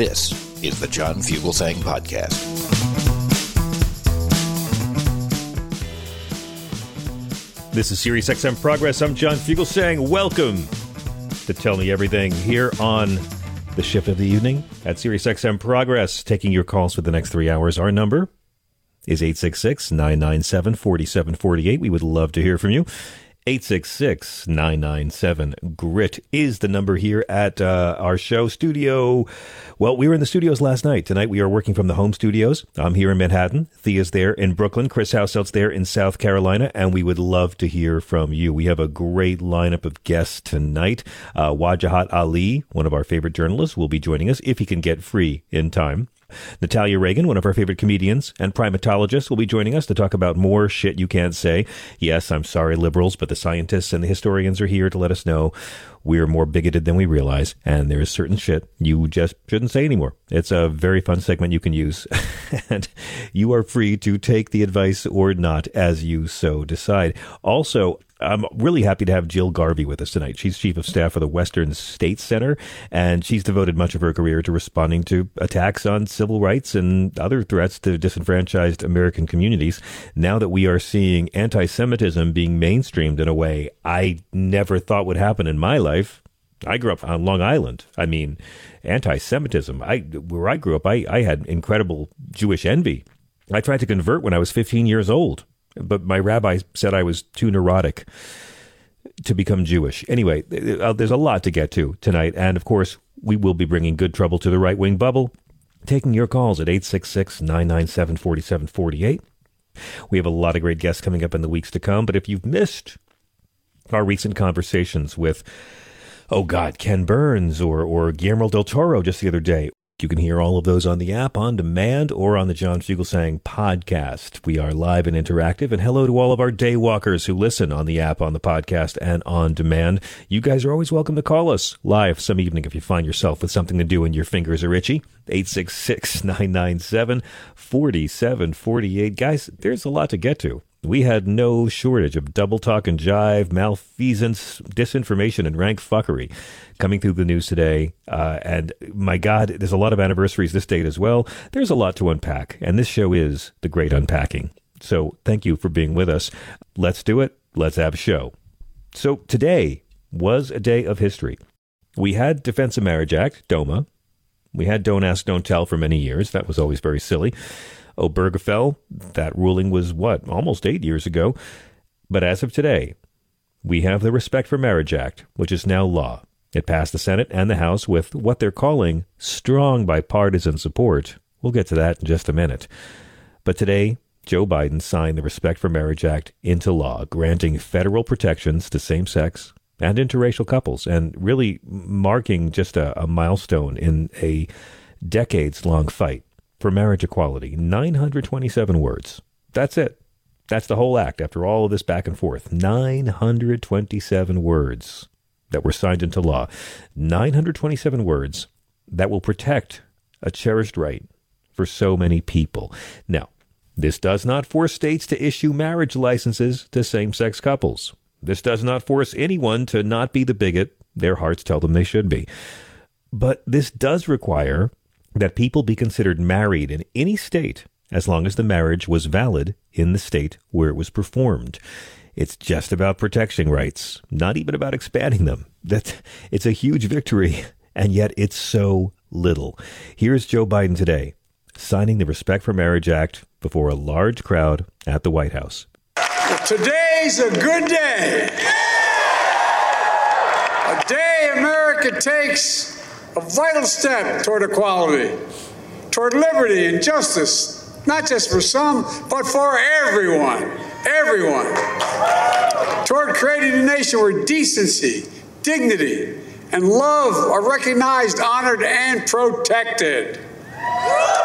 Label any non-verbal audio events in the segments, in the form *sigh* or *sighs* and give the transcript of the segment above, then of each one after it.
This is the John Fugelsang Podcast. This is Sirius XM Progress. I'm John Fugelsang. Welcome to Tell Me Everything here on the shift of the evening at Sirius XM Progress. Taking your calls for the next three hours. Our number is 866 997 4748. We would love to hear from you. 866 997 GRIT is the number here at uh, our show studio. Well, we were in the studios last night. Tonight we are working from the home studios. I'm here in Manhattan. Thea's there in Brooklyn. Chris Houseout's there in South Carolina. And we would love to hear from you. We have a great lineup of guests tonight. Uh, Wajahat Ali, one of our favorite journalists, will be joining us if he can get free in time. Natalia Reagan, one of our favorite comedians and primatologists, will be joining us to talk about more shit you can't say. Yes, I'm sorry, liberals, but the scientists and the historians are here to let us know we're more bigoted than we realize, and there is certain shit you just shouldn't say anymore. It's a very fun segment you can use, *laughs* and you are free to take the advice or not as you so decide. Also, I'm really happy to have Jill Garvey with us tonight. She's chief of staff for the Western States Center, and she's devoted much of her career to responding to attacks on civil rights and other threats to disenfranchised American communities. Now that we are seeing anti Semitism being mainstreamed in a way I never thought would happen in my life. I grew up on Long Island. I mean, anti-Semitism. I where I grew up, I, I had incredible Jewish envy. I tried to convert when I was 15 years old but my rabbi said I was too neurotic to become Jewish. Anyway, uh, there's a lot to get to tonight. And of course, we will be bringing good trouble to the right wing bubble, taking your calls at 866 997 4748. We have a lot of great guests coming up in the weeks to come. But if you've missed our recent conversations with, oh God, Ken Burns or, or Guillermo del Toro just the other day, you can hear all of those on the app, on demand, or on the John Fugelsang podcast. We are live and interactive, and hello to all of our day walkers who listen on the app, on the podcast, and on demand. You guys are always welcome to call us live some evening if you find yourself with something to do and your fingers are itchy. 866 997 4748. Guys, there's a lot to get to. We had no shortage of double talk and jive, malfeasance, disinformation, and rank fuckery coming through the news today. Uh, and my God, there's a lot of anniversaries this date as well. There's a lot to unpack, and this show is the great unpacking. So thank you for being with us. Let's do it. Let's have a show. So today was a day of history. We had Defense of Marriage Act, DOMA. We had Don't Ask, Don't Tell for many years. That was always very silly. Obergefell, that ruling was what, almost eight years ago. But as of today, we have the Respect for Marriage Act, which is now law. It passed the Senate and the House with what they're calling strong bipartisan support. We'll get to that in just a minute. But today, Joe Biden signed the Respect for Marriage Act into law, granting federal protections to same sex and interracial couples, and really marking just a, a milestone in a decades long fight for marriage equality. 927 words. That's it. That's the whole act after all of this back and forth. 927 words that were signed into law. 927 words that will protect a cherished right for so many people. Now, this does not force states to issue marriage licenses to same sex couples. This does not force anyone to not be the bigot their hearts tell them they should be. But this does require that people be considered married in any state as long as the marriage was valid in the state where it was performed. It's just about protecting rights, not even about expanding them. That it's a huge victory, and yet it's so little. Here's Joe Biden today signing the Respect for Marriage Act before a large crowd at the White House. Today's a good day. A day America takes a vital step toward equality, toward liberty and justice, not just for some, but for everyone. Everyone. Toward creating a nation where decency, dignity, and love are recognized, honored, and protected.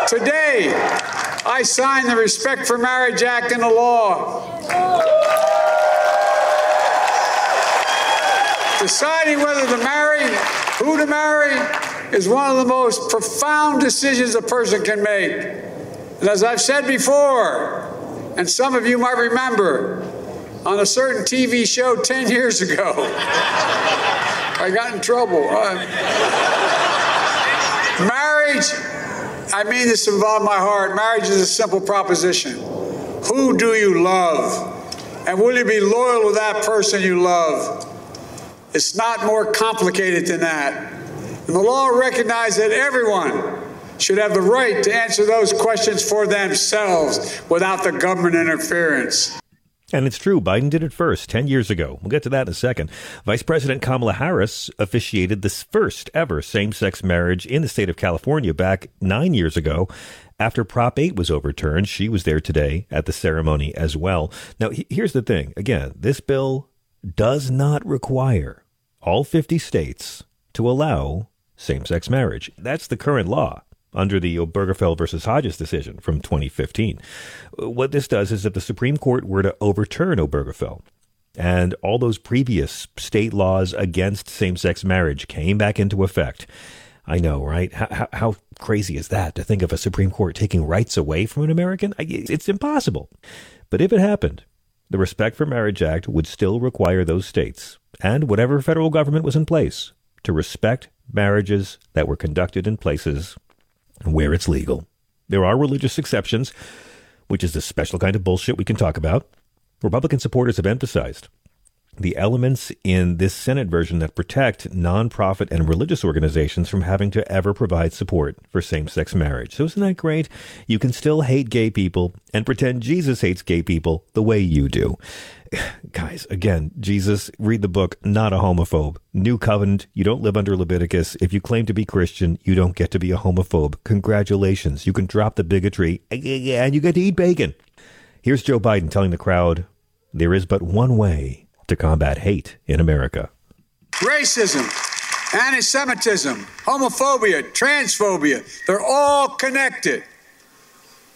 Today, I sign the Respect for Marriage Act into law. Deciding whether to marry, who to marry, is one of the most profound decisions a person can make. And as I've said before, and some of you might remember, on a certain TV show 10 years ago, *laughs* I got in trouble. Uh, marriage, I mean this involved my heart. Marriage is a simple proposition. Who do you love? And will you be loyal to that person you love? It's not more complicated than that. And the law recognizes that everyone should have the right to answer those questions for themselves without the government interference. And it's true, Biden did it first 10 years ago. We'll get to that in a second. Vice President Kamala Harris officiated the first ever same sex marriage in the state of California back nine years ago. After Prop 8 was overturned, she was there today at the ceremony as well. Now, here's the thing again, this bill does not require all 50 states to allow same sex marriage. That's the current law under the Obergefell versus Hodges decision from 2015. What this does is if the Supreme Court were to overturn Obergefell and all those previous state laws against same sex marriage came back into effect, I know, right? How, how, crazy is that to think of a Supreme Court taking rights away from an American? It's impossible. But if it happened, the Respect for Marriage Act would still require those states and whatever federal government was in place to respect marriages that were conducted in places where it's legal. There are religious exceptions, which is a special kind of bullshit we can talk about. Republican supporters have emphasized the elements in this Senate version that protect nonprofit and religious organizations from having to ever provide support for same sex marriage. So, isn't that great? You can still hate gay people and pretend Jesus hates gay people the way you do. *sighs* Guys, again, Jesus, read the book, not a homophobe. New covenant, you don't live under Leviticus. If you claim to be Christian, you don't get to be a homophobe. Congratulations. You can drop the bigotry and you get to eat bacon. Here's Joe Biden telling the crowd there is but one way to combat hate in America. Racism, anti Semitism, homophobia, transphobia, they're all connected.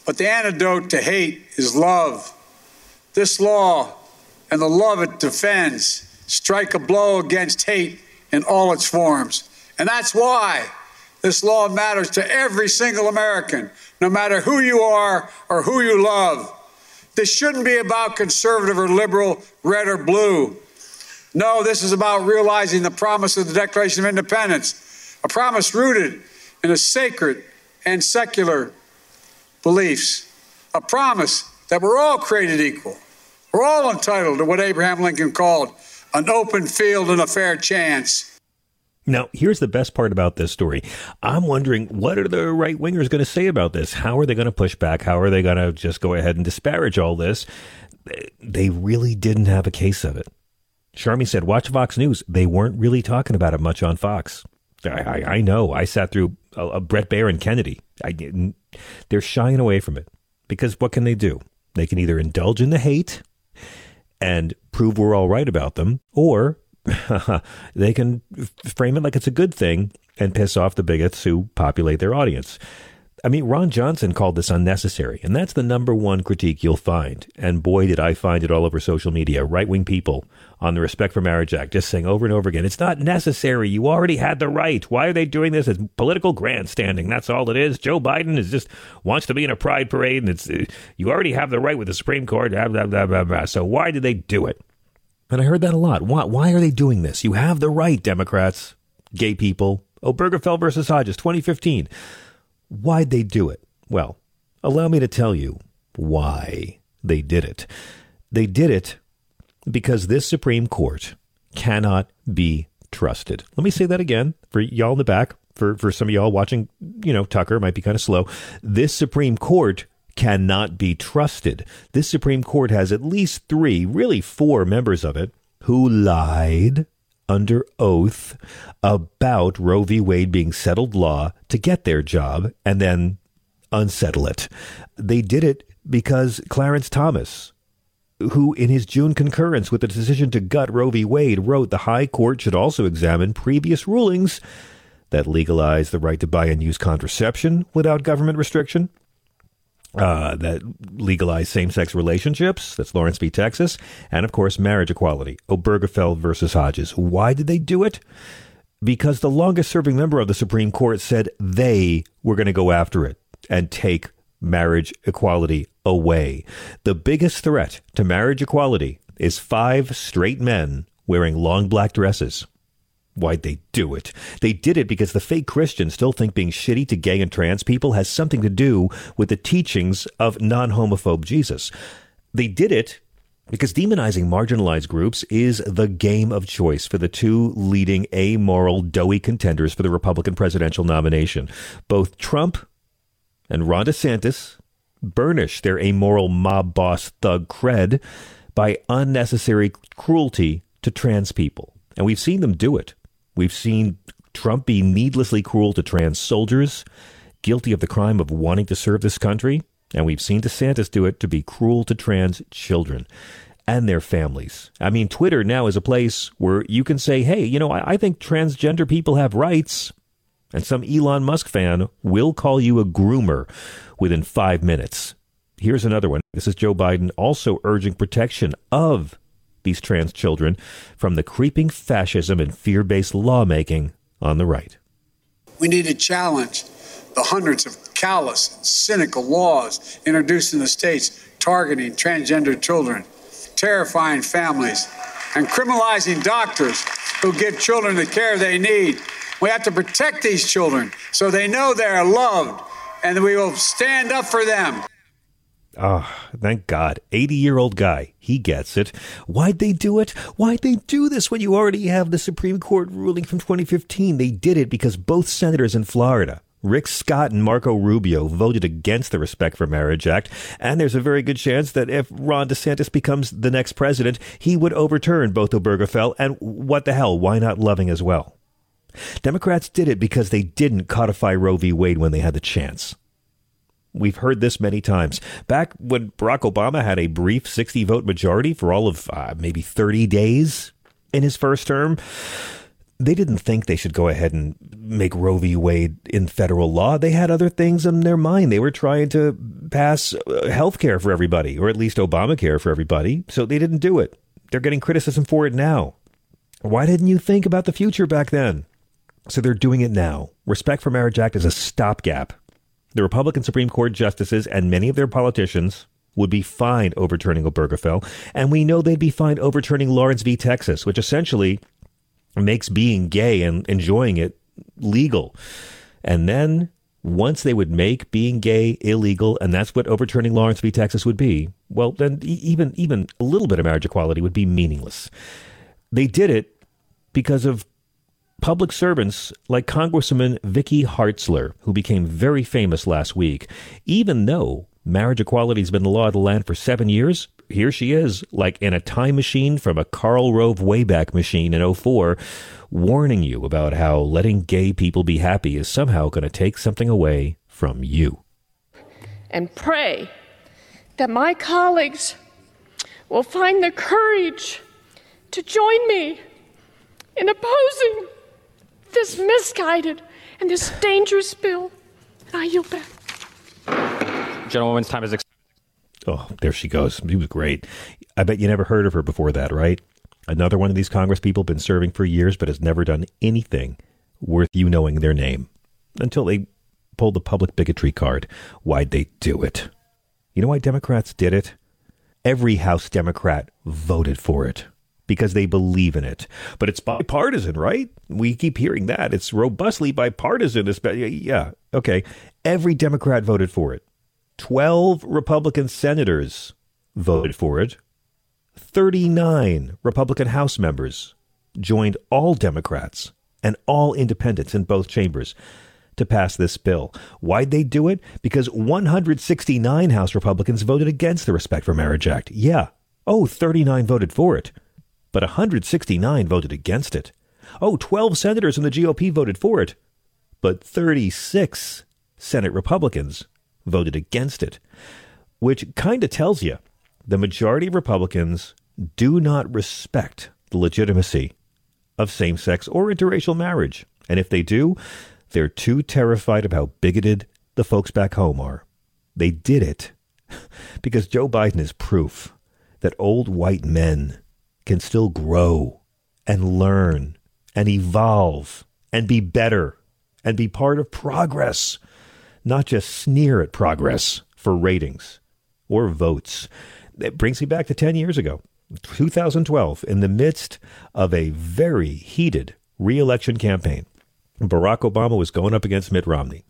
But the antidote to hate is love. This law and the love it defends strike a blow against hate in all its forms. And that's why this law matters to every single American, no matter who you are or who you love. This shouldn't be about conservative or liberal, red or blue. No, this is about realizing the promise of the Declaration of Independence, a promise rooted in a sacred and secular beliefs, a promise that we're all created equal. We're all entitled to what Abraham Lincoln called an open field and a fair chance. Now, here's the best part about this story. I'm wondering what are the right wingers going to say about this? How are they going to push back? How are they going to just go ahead and disparage all this? They really didn't have a case of it. Charmy said, watch Fox News. They weren't really talking about it much on Fox. I, I, I know. I sat through a, a Bret Baier and Kennedy. I didn't. They're shying away from it because what can they do? They can either indulge in the hate and prove we're all right about them, or *laughs* they can frame it like it's a good thing and piss off the bigots who populate their audience. I mean, Ron Johnson called this unnecessary, and that's the number one critique you'll find. And boy, did I find it all over social media. Right wing people on the Respect for Marriage Act just saying over and over again, it's not necessary. You already had the right. Why are they doing this? It's political grandstanding. That's all it is. Joe Biden is just wants to be in a pride parade, and it's you already have the right with the Supreme Court. Blah, blah, blah. So why did they do it? And I heard that a lot. Why, why are they doing this? You have the right, Democrats, gay people. Obergefell versus Hodges, 2015. Why'd they do it? Well, allow me to tell you why they did it. They did it because this Supreme Court cannot be trusted. Let me say that again for y'all in the back. For, for some of y'all watching, you know, Tucker might be kind of slow. This Supreme Court cannot be trusted. This Supreme Court has at least three, really four members of it who lied under oath about Roe v. Wade being settled law to get their job and then unsettle it. They did it because Clarence Thomas, who in his June concurrence with the decision to gut Roe v. Wade wrote the High Court should also examine previous rulings that legalize the right to buy and use contraception without government restriction, uh, that legalize same sex relationships. That's Lawrence v. Texas. And of course, marriage equality. Obergefell versus Hodges. Why did they do it? Because the longest serving member of the Supreme Court said they were going to go after it and take marriage equality away. The biggest threat to marriage equality is five straight men wearing long black dresses. Why'd they do it? They did it because the fake Christians still think being shitty to gay and trans people has something to do with the teachings of non homophobe Jesus. They did it because demonizing marginalized groups is the game of choice for the two leading amoral, doughy contenders for the Republican presidential nomination. Both Trump and Ron DeSantis burnish their amoral mob boss thug cred by unnecessary cruelty to trans people. And we've seen them do it. We've seen Trump be needlessly cruel to trans soldiers, guilty of the crime of wanting to serve this country. And we've seen DeSantis do it to be cruel to trans children and their families. I mean, Twitter now is a place where you can say, hey, you know, I, I think transgender people have rights. And some Elon Musk fan will call you a groomer within five minutes. Here's another one. This is Joe Biden also urging protection of these trans children from the creeping fascism and fear based lawmaking on the right. We need to challenge the hundreds of callous and cynical laws introduced in the states targeting transgender children, terrifying families, and criminalizing doctors who give children the care they need. We have to protect these children so they know they are loved and we will stand up for them. Oh, thank God. 80 year old guy. He gets it. Why'd they do it? Why'd they do this when you already have the Supreme Court ruling from 2015? They did it because both senators in Florida, Rick Scott and Marco Rubio, voted against the Respect for Marriage Act. And there's a very good chance that if Ron DeSantis becomes the next president, he would overturn both Obergefell and what the hell, why not Loving as well? Democrats did it because they didn't codify Roe v. Wade when they had the chance. We've heard this many times. Back when Barack Obama had a brief 60 vote majority for all of uh, maybe 30 days in his first term, they didn't think they should go ahead and make Roe v. Wade in federal law. They had other things in their mind. They were trying to pass uh, health care for everybody, or at least Obamacare for everybody, so they didn't do it. They're getting criticism for it now. Why didn't you think about the future back then? So they're doing it now. Respect for Marriage Act is a stopgap. The Republican Supreme Court justices and many of their politicians would be fine overturning Obergefell, and we know they'd be fine overturning Lawrence v. Texas, which essentially makes being gay and enjoying it legal. And then once they would make being gay illegal, and that's what overturning Lawrence v. Texas would be, well, then even even a little bit of marriage equality would be meaningless. They did it because of public servants like Congresswoman Vicky Hartzler, who became very famous last week, even though marriage equality has been the law of the land for seven years, here she is, like in a time machine from a Karl Rove Wayback Machine in 04, warning you about how letting gay people be happy is somehow going to take something away from you. And pray that my colleagues will find the courage to join me in opposing this misguided and this dangerous bill. And I yield back. Gentlewoman's time is. Ex- oh, there she goes. She was great. I bet you never heard of her before that, right? Another one of these Congress people been serving for years, but has never done anything worth you knowing their name until they pulled the public bigotry card. Why'd they do it? You know why Democrats did it? Every House Democrat voted for it. Because they believe in it. But it's *laughs* bipartisan, right? We keep hearing that. It's robustly bipartisan. Especially, Yeah, okay. Every Democrat voted for it. 12 Republican senators voted for it. 39 Republican House members joined all Democrats and all independents in both chambers to pass this bill. Why'd they do it? Because 169 House Republicans voted against the Respect for Marriage Act. Yeah. Oh, 39 voted for it, but 169 voted against it. Oh, 12 senators in the GOP voted for it, but 36 Senate Republicans voted against it, which kind of tells you the majority of Republicans do not respect the legitimacy of same sex or interracial marriage. And if they do, they're too terrified of how bigoted the folks back home are. They did it *laughs* because Joe Biden is proof that old white men can still grow and learn and evolve and be better and be part of progress, not just sneer at progress for ratings or votes. It brings me back to 10 years ago, 2012, in the midst of a very heated reelection campaign. Barack Obama was going up against Mitt Romney,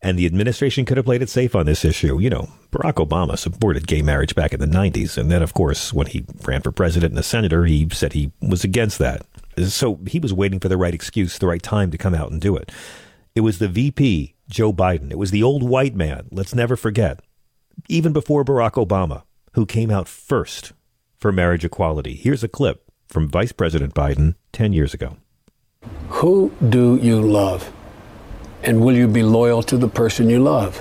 and the administration could have played it safe on this issue. You know, Barack Obama supported gay marriage back in the 90s, and then, of course, when he ran for president and a senator, he said he was against that. So he was waiting for the right excuse, the right time to come out and do it. It was the VP, Joe Biden. It was the old white man, let's never forget, even before Barack Obama, who came out first for marriage equality. Here's a clip from Vice President Biden 10 years ago. Who do you love? And will you be loyal to the person you love?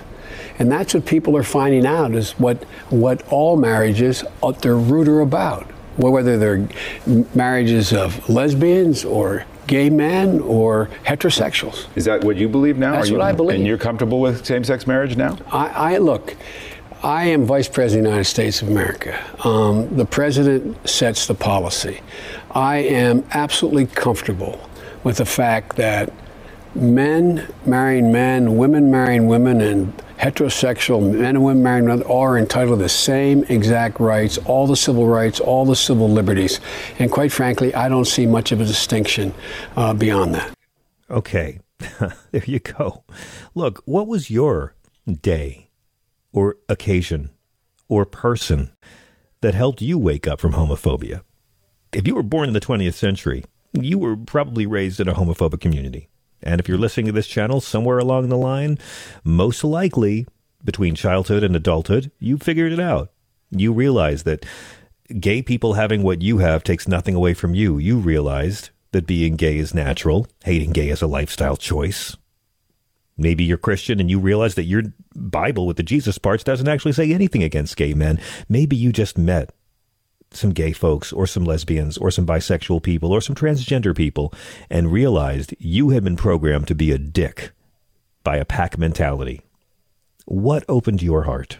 And that's what people are finding out is what what all marriages uh, their root are about. Whether they're marriages of lesbians or gay men or heterosexuals. Is that what you believe now? That's you, what I believe. And you're comfortable with same-sex marriage now? I, I look. I am Vice President of the United States of America. Um, the President sets the policy. I am absolutely comfortable with the fact that men marrying men, women marrying women, and heterosexual men and women marrying men are entitled to the same exact rights, all the civil rights, all the civil liberties. And quite frankly, I don't see much of a distinction uh, beyond that. Okay, *laughs* there you go. Look, what was your day or occasion or person that helped you wake up from homophobia? If you were born in the 20th century, you were probably raised in a homophobic community. And if you're listening to this channel somewhere along the line, most likely between childhood and adulthood, you figured it out. You realized that gay people having what you have takes nothing away from you. You realized that being gay is natural, hating gay is a lifestyle choice. Maybe you're Christian and you realize that your Bible with the Jesus parts doesn't actually say anything against gay men. Maybe you just met some gay folks or some lesbians or some bisexual people or some transgender people and realized you had been programmed to be a dick by a pack mentality. What opened your heart?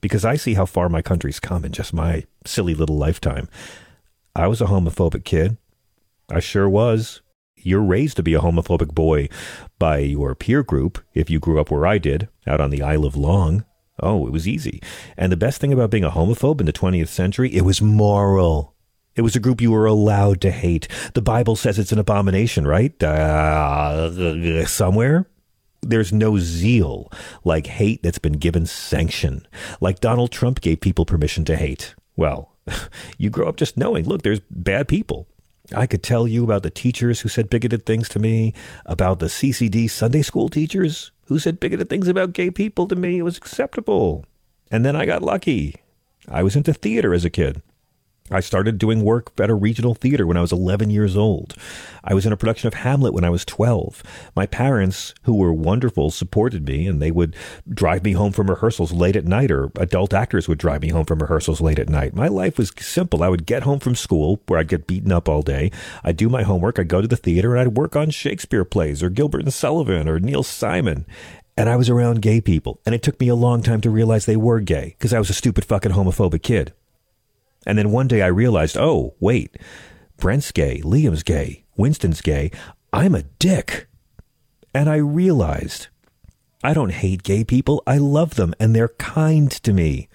Because I see how far my country's come in just my silly little lifetime. I was a homophobic kid. I sure was. You're raised to be a homophobic boy by your peer group if you grew up where I did, out on the Isle of Long. Oh, it was easy. And the best thing about being a homophobe in the 20th century, it was moral. It was a group you were allowed to hate. The Bible says it's an abomination, right? Uh, somewhere? There's no zeal like hate that's been given sanction, like Donald Trump gave people permission to hate. Well, *laughs* you grow up just knowing, look, there's bad people. I could tell you about the teachers who said bigoted things to me, about the CCD Sunday school teachers who said bigoted things about gay people to me. It was acceptable. And then I got lucky. I was into theater as a kid. I started doing work at a regional theater when I was 11 years old. I was in a production of Hamlet when I was 12. My parents, who were wonderful, supported me and they would drive me home from rehearsals late at night, or adult actors would drive me home from rehearsals late at night. My life was simple. I would get home from school where I'd get beaten up all day. I'd do my homework. I'd go to the theater and I'd work on Shakespeare plays or Gilbert and Sullivan or Neil Simon. And I was around gay people. And it took me a long time to realize they were gay because I was a stupid fucking homophobic kid. And then one day I realized, oh, wait, Brent's gay, Liam's gay, Winston's gay. I'm a dick. And I realized I don't hate gay people. I love them and they're kind to me.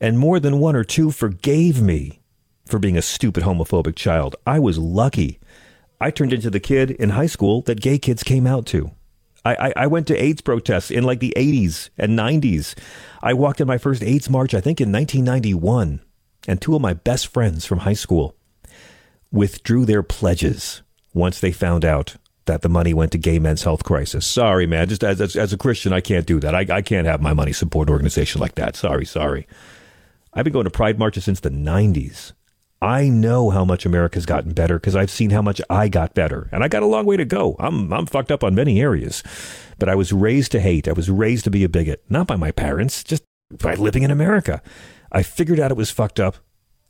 And more than one or two forgave me for being a stupid homophobic child. I was lucky. I turned into the kid in high school that gay kids came out to. I, I, I went to AIDS protests in like the 80s and 90s. I walked in my first AIDS march, I think in 1991. And two of my best friends from high school withdrew their pledges once they found out that the money went to gay men's health crisis. Sorry, man. Just as, as, as a Christian, I can't do that. I, I can't have my money support an organization like that. Sorry, sorry. I've been going to pride marches since the 90s. I know how much America's gotten better because I've seen how much I got better, and I got a long way to go. I'm I'm fucked up on many areas, but I was raised to hate. I was raised to be a bigot, not by my parents, just by living in America. I figured out it was fucked up.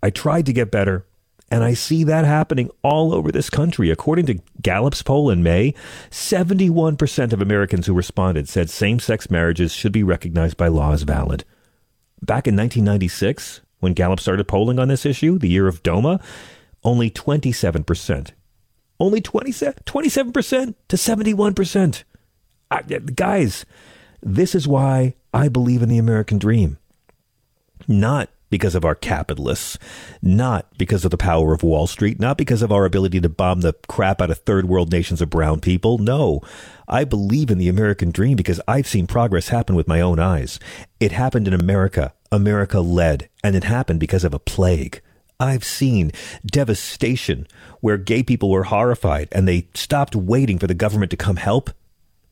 I tried to get better, and I see that happening all over this country. According to Gallup's poll in May, 71% of Americans who responded said same-sex marriages should be recognized by law as valid. Back in 1996, when Gallup started polling on this issue, the year of DOMA, only 27%. Only 27, 27% to 71%. I, guys, this is why I believe in the American dream. Not because of our capitalists, not because of the power of Wall Street, not because of our ability to bomb the crap out of third world nations of brown people. No, I believe in the American dream because I've seen progress happen with my own eyes. It happened in America. America led, and it happened because of a plague. I've seen devastation where gay people were horrified and they stopped waiting for the government to come help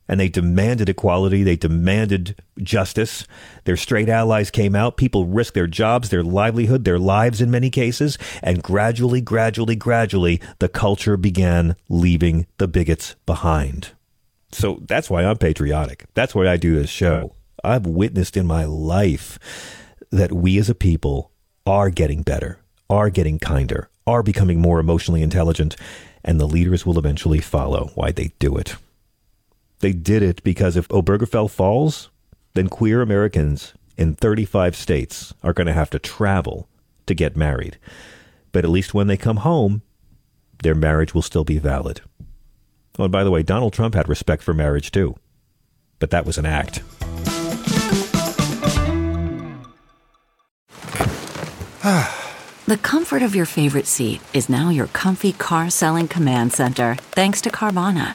and they demanded equality. They demanded justice. Their straight allies came out. People risked their jobs, their livelihood, their lives in many cases. And gradually, gradually, gradually, the culture began leaving the bigots behind. So that's why I'm patriotic. That's why I do this show. I've witnessed in my life that we as a people are getting better, are getting kinder, are becoming more emotionally intelligent, and the leaders will eventually follow. Why they do it. They did it because if Obergefell falls, then queer Americans in 35 states are going to have to travel to get married. But at least when they come home, their marriage will still be valid. Oh, and by the way, Donald Trump had respect for marriage too. But that was an act. the comfort of your favorite seat is now your comfy car selling command center, thanks to Carvana.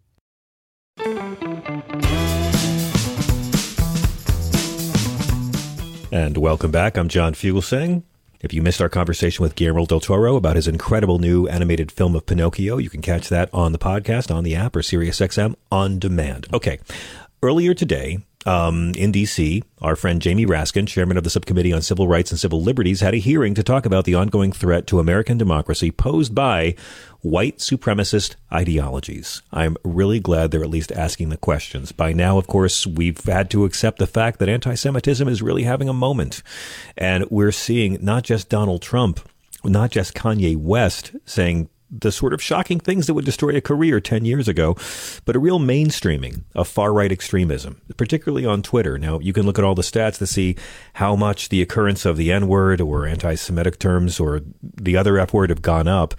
And welcome back. I'm John Fugelsang. If you missed our conversation with Guillermo del Toro about his incredible new animated film of Pinocchio, you can catch that on the podcast, on the app, or SiriusXM on demand. Okay. Earlier today, um, in D.C., our friend Jamie Raskin, chairman of the Subcommittee on Civil Rights and Civil Liberties, had a hearing to talk about the ongoing threat to American democracy posed by white supremacist ideologies. I'm really glad they're at least asking the questions. By now, of course, we've had to accept the fact that anti Semitism is really having a moment. And we're seeing not just Donald Trump, not just Kanye West saying the sort of shocking things that would destroy a career 10 years ago, but a real mainstreaming of far right extremism, particularly on Twitter. Now, you can look at all the stats to see how much the occurrence of the N word or anti Semitic terms or the other F word have gone up.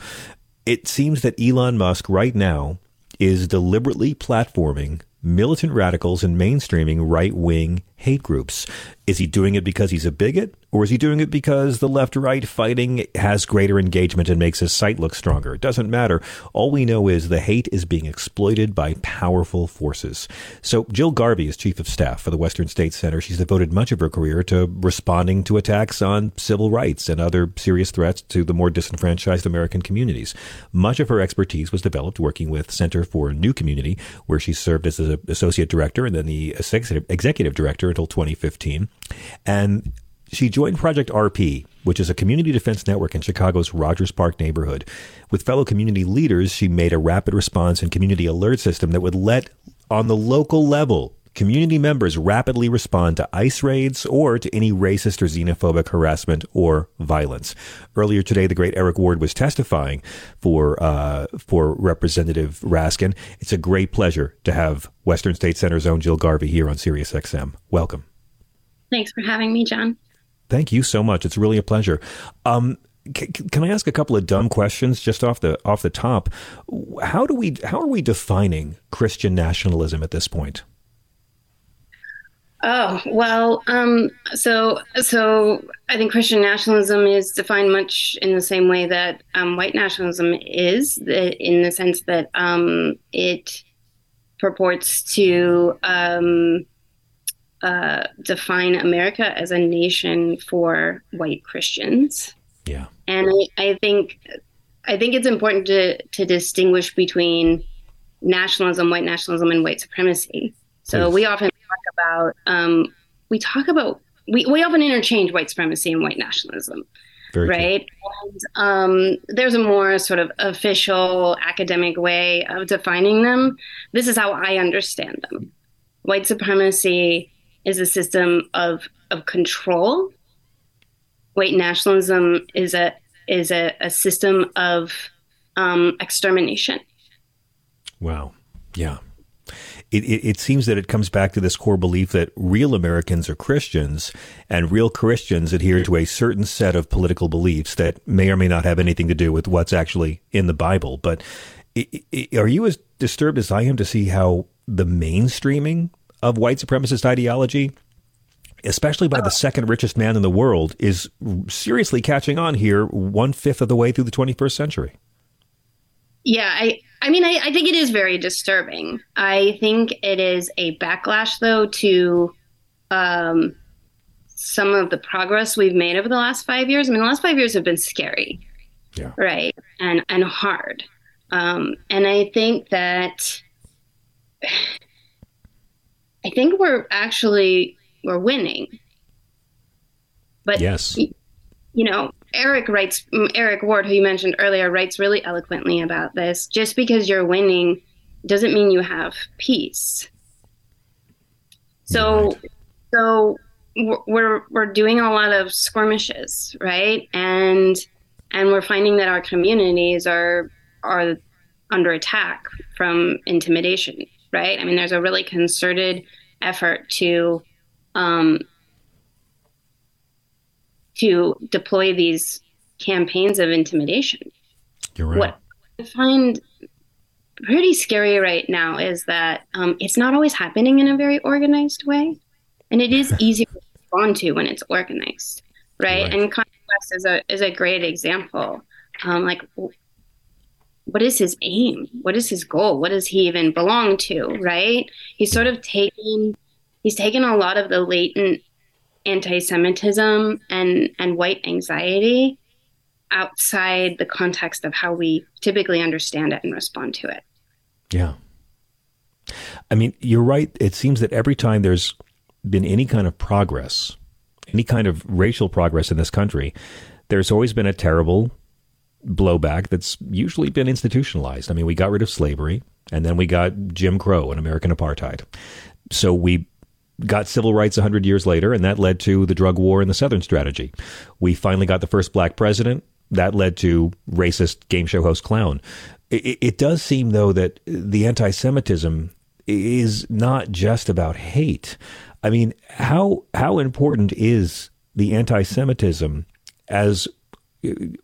It seems that Elon Musk right now is deliberately platforming militant radicals and mainstreaming right wing hate groups. Is he doing it because he's a bigot? Or is he doing it because the left right fighting has greater engagement and makes his site look stronger? It doesn't matter. All we know is the hate is being exploited by powerful forces. So, Jill Garvey is chief of staff for the Western State Center. She's devoted much of her career to responding to attacks on civil rights and other serious threats to the more disenfranchised American communities. Much of her expertise was developed working with Center for New Community, where she served as an associate director and then the executive, executive director until 2015. And she joined Project RP, which is a community defense network in Chicago's Rogers Park neighborhood. With fellow community leaders, she made a rapid response and community alert system that would let, on the local level, community members rapidly respond to ICE raids or to any racist or xenophobic harassment or violence. Earlier today, the great Eric Ward was testifying for uh, for Representative Raskin. It's a great pleasure to have Western State Center's own Jill Garvey here on SiriusXM. Welcome. Thanks for having me, John. Thank you so much. It's really a pleasure. Um, c- can I ask a couple of dumb questions just off the off the top? How do we how are we defining Christian nationalism at this point? Oh well, um, so so I think Christian nationalism is defined much in the same way that um, white nationalism is, in the sense that um, it purports to um, uh, define America as a nation for white Christians. Yeah, and I, I think I think it's important to to distinguish between nationalism, white nationalism, and white supremacy. So we often talk about um, we talk about we, we often interchange white supremacy and white nationalism. Very right. And, um, there's a more sort of official academic way of defining them. This is how I understand them. White supremacy is a system of of control. White nationalism is a is a, a system of um, extermination. Wow. Yeah. It, it, it, seems that it comes back to this core belief that real Americans are Christians and real Christians adhere to a certain set of political beliefs that may or may not have anything to do with what's actually in the Bible. But it, are you as disturbed as I am to see how the mainstreaming of white supremacist ideology, especially by the uh. second richest man in the world, is seriously catching on here one fifth of the way through the 21st century. Yeah, I, I mean, I, I think it is very disturbing. I think it is a backlash, though, to um, some of the progress we've made over the last five years. I mean, the last five years have been scary, yeah. right, and and hard. Um, and I think that *sighs* I think we're actually we're winning. But yes, you know, Eric writes Eric Ward, who you mentioned earlier, writes really eloquently about this. Just because you're winning doesn't mean you have peace. So, right. so we're we're doing a lot of skirmishes, right? And and we're finding that our communities are are under attack from intimidation right? I mean, there's a really concerted effort to um, to deploy these campaigns of intimidation. You're right. What I find pretty scary right now is that um, it's not always happening in a very organized way, and it is *laughs* easy to respond to when it's organized, right? right. And Kanye West is a is a great example. Um, like what is his aim? What is his goal? What does he even belong to? Right? He's sort of taken he's taken a lot of the latent anti-Semitism and and white anxiety outside the context of how we typically understand it and respond to it. Yeah. I mean, you're right. It seems that every time there's been any kind of progress, any kind of racial progress in this country, there's always been a terrible blowback that's usually been institutionalized. I mean, we got rid of slavery and then we got Jim Crow and American apartheid. So we got civil rights 100 years later, and that led to the drug war and the Southern strategy. We finally got the first black president. That led to racist game show host clown. It, it does seem, though, that the anti Semitism is not just about hate. I mean, how how important is the anti Semitism as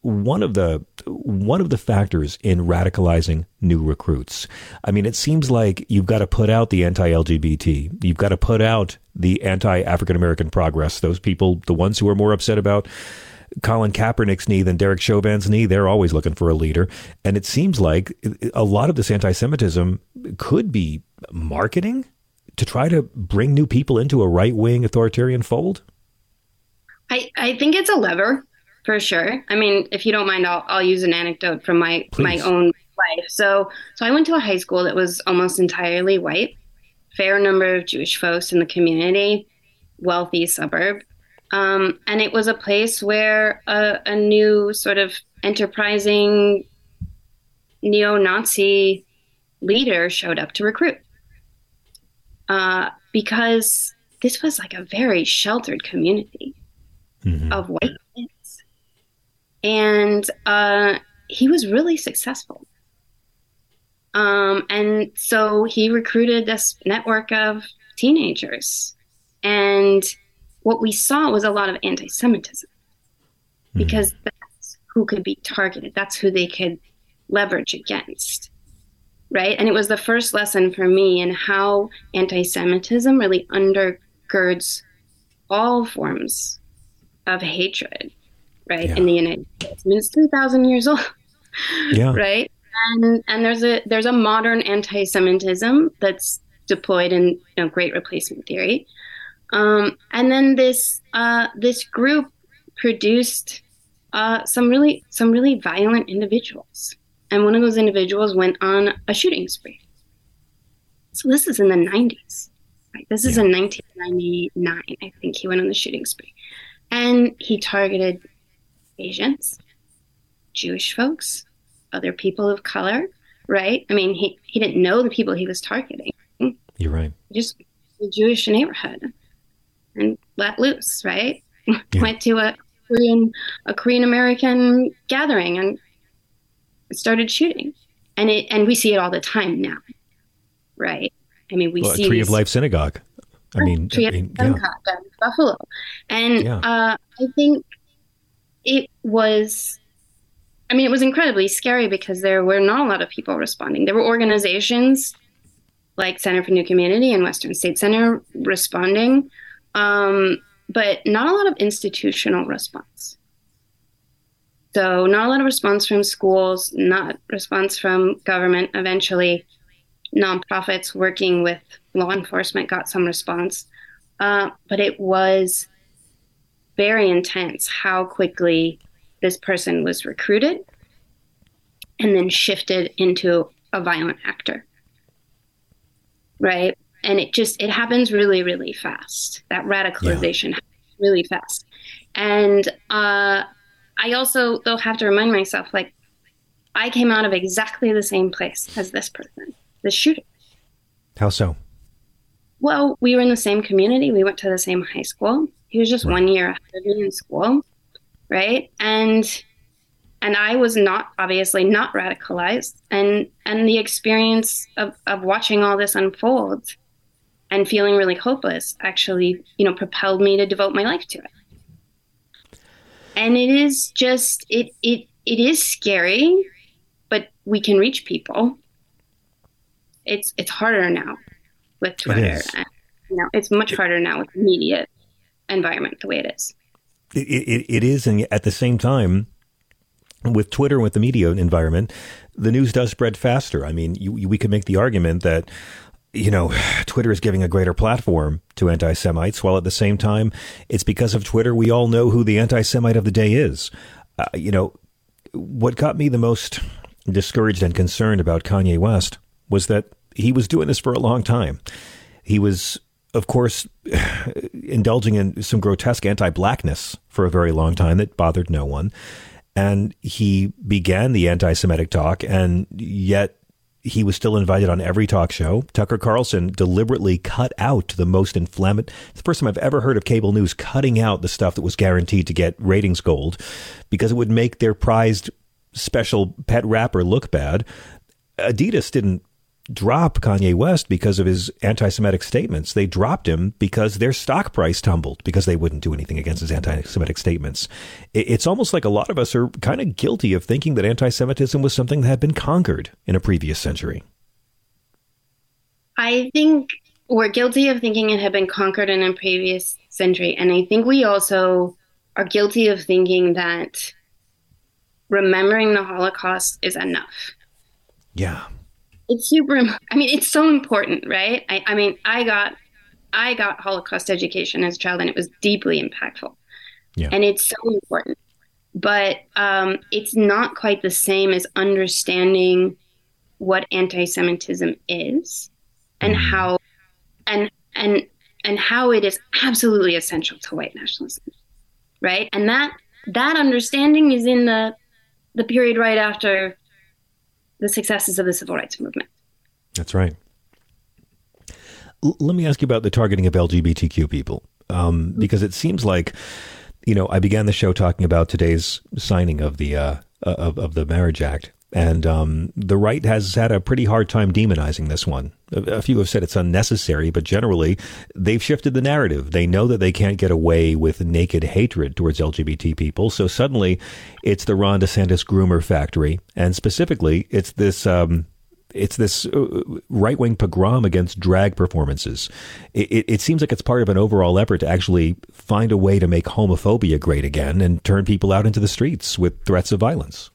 one of the one of the factors in radicalizing new recruits. I mean, it seems like you've got to put out the anti-LGBT, you've got to put out the anti-African American progress. Those people, the ones who are more upset about Colin Kaepernick's knee than Derek Chauvin's knee, they're always looking for a leader. And it seems like a lot of this anti-Semitism could be marketing to try to bring new people into a right-wing authoritarian fold. I, I think it's a lever for sure. I mean, if you don't mind, I'll, I'll use an anecdote from my Please. my own life. So, so I went to a high school that was almost entirely white, fair number of Jewish folks in the community, wealthy suburb, um, and it was a place where a, a new sort of enterprising neo-Nazi leader showed up to recruit, uh, because this was like a very sheltered community mm-hmm. of white and uh, he was really successful. Um, and so he recruited this network of teenagers, and what we saw was a lot of anti-Semitism mm-hmm. because that's who could be targeted. That's who they could leverage against, right? And it was the first lesson for me in how anti-Semitism really undergirds all forms of hatred right, yeah. in the United States. I mean, it's 3,000 years old, yeah. *laughs* right? And, and there's a there's a modern anti-Semitism that's deployed in you know, Great Replacement Theory, um, and then this uh, this group produced uh, some really some really violent individuals, and one of those individuals went on a shooting spree. So this is in the 90s. Right? This is yeah. in 1999. I think he went on the shooting spree, and he targeted Asians, Jewish folks, other people of color, right? I mean, he, he didn't know the people he was targeting. You're right. Just the Jewish neighborhood and let loose, right? *laughs* Yeah. Went to a Korean a Korean American gathering and started shooting. And it and we see it all the time now. Right? I mean we well, see Tree of Life Synagogue. I mean, Tree I mean, of Synagogue yeah. Buffalo. And yeah. uh, I think it was I mean, it was incredibly scary because there were not a lot of people responding. There were organizations like Center for New Community and Western State Center responding, um, but not a lot of institutional response. So, not a lot of response from schools, not response from government. Eventually, nonprofits working with law enforcement got some response, uh, but it was very intense how quickly this person was recruited and then shifted into a violent actor. Right? And it just it happens really, really fast. That radicalization yeah. really fast. And uh, I also though have to remind myself like I came out of exactly the same place as this person, the shooter. How so? Well, we were in the same community. We went to the same high school. He was just right. one year ahead of me in school, right? And and I was not obviously not radicalized, and and the experience of of watching all this unfold and feeling really hopeless actually, you know, propelled me to devote my life to it. And it is just it it it is scary, but we can reach people. It's it's harder now with Twitter. And, you know, it's much harder now with media environment the way it is. It, it, it is, and at the same time, with Twitter, with the media environment, the news does spread faster. I mean, you, we could make the argument that you know, *sighs* Twitter is giving a greater platform to anti Semites, while at the same time, it's because of Twitter we all know who the anti Semite of the day is. Uh, you know, what got me the most discouraged and concerned about Kanye West was that he was doing this for a long time. He was of course, *sighs* indulging in some grotesque anti blackness for a very long time that bothered no one. And he began the anti Semitic talk, and yet he was still invited on every talk show. Tucker Carlson deliberately cut out the most inflammatory. It's the first time I've ever heard of cable news cutting out the stuff that was guaranteed to get ratings gold because it would make their prized special pet rapper look bad. Adidas didn't drop Kanye West because of his anti-Semitic statements. They dropped him because their stock price tumbled because they wouldn't do anything against his anti-Semitic statements. It's almost like a lot of us are kind of guilty of thinking that anti-Semitism was something that had been conquered in a previous century. I think we're guilty of thinking it had been conquered in a previous century. And I think we also are guilty of thinking that remembering the Holocaust is enough. Yeah. It's super, I mean, it's so important, right? I, I mean, I got, I got Holocaust education as a child and it was deeply impactful. Yeah. And it's so important. But um, it's not quite the same as understanding what anti Semitism is and mm. how and and and how it is absolutely essential to white nationalism right and that that understanding is in the the period right after the successes of the civil rights movement. That's right. L- let me ask you about the targeting of lgbtq people. Um, because it seems like you know i began the show talking about today's signing of the uh, of, of the marriage act and um, the right has had a pretty hard time demonizing this one. A, few have said it's unnecessary, but generally, they've shifted the narrative. They know that they can't get away with naked hatred towards LGBT people. So suddenly, it's the Ron DeSantis groomer factory. And specifically, it's this. Um, it's this uh, right wing pogrom against drag performances. It, it, it, seems like it's part of an overall effort to actually find a way to make homophobia great again and turn people out into the streets with threats of violence.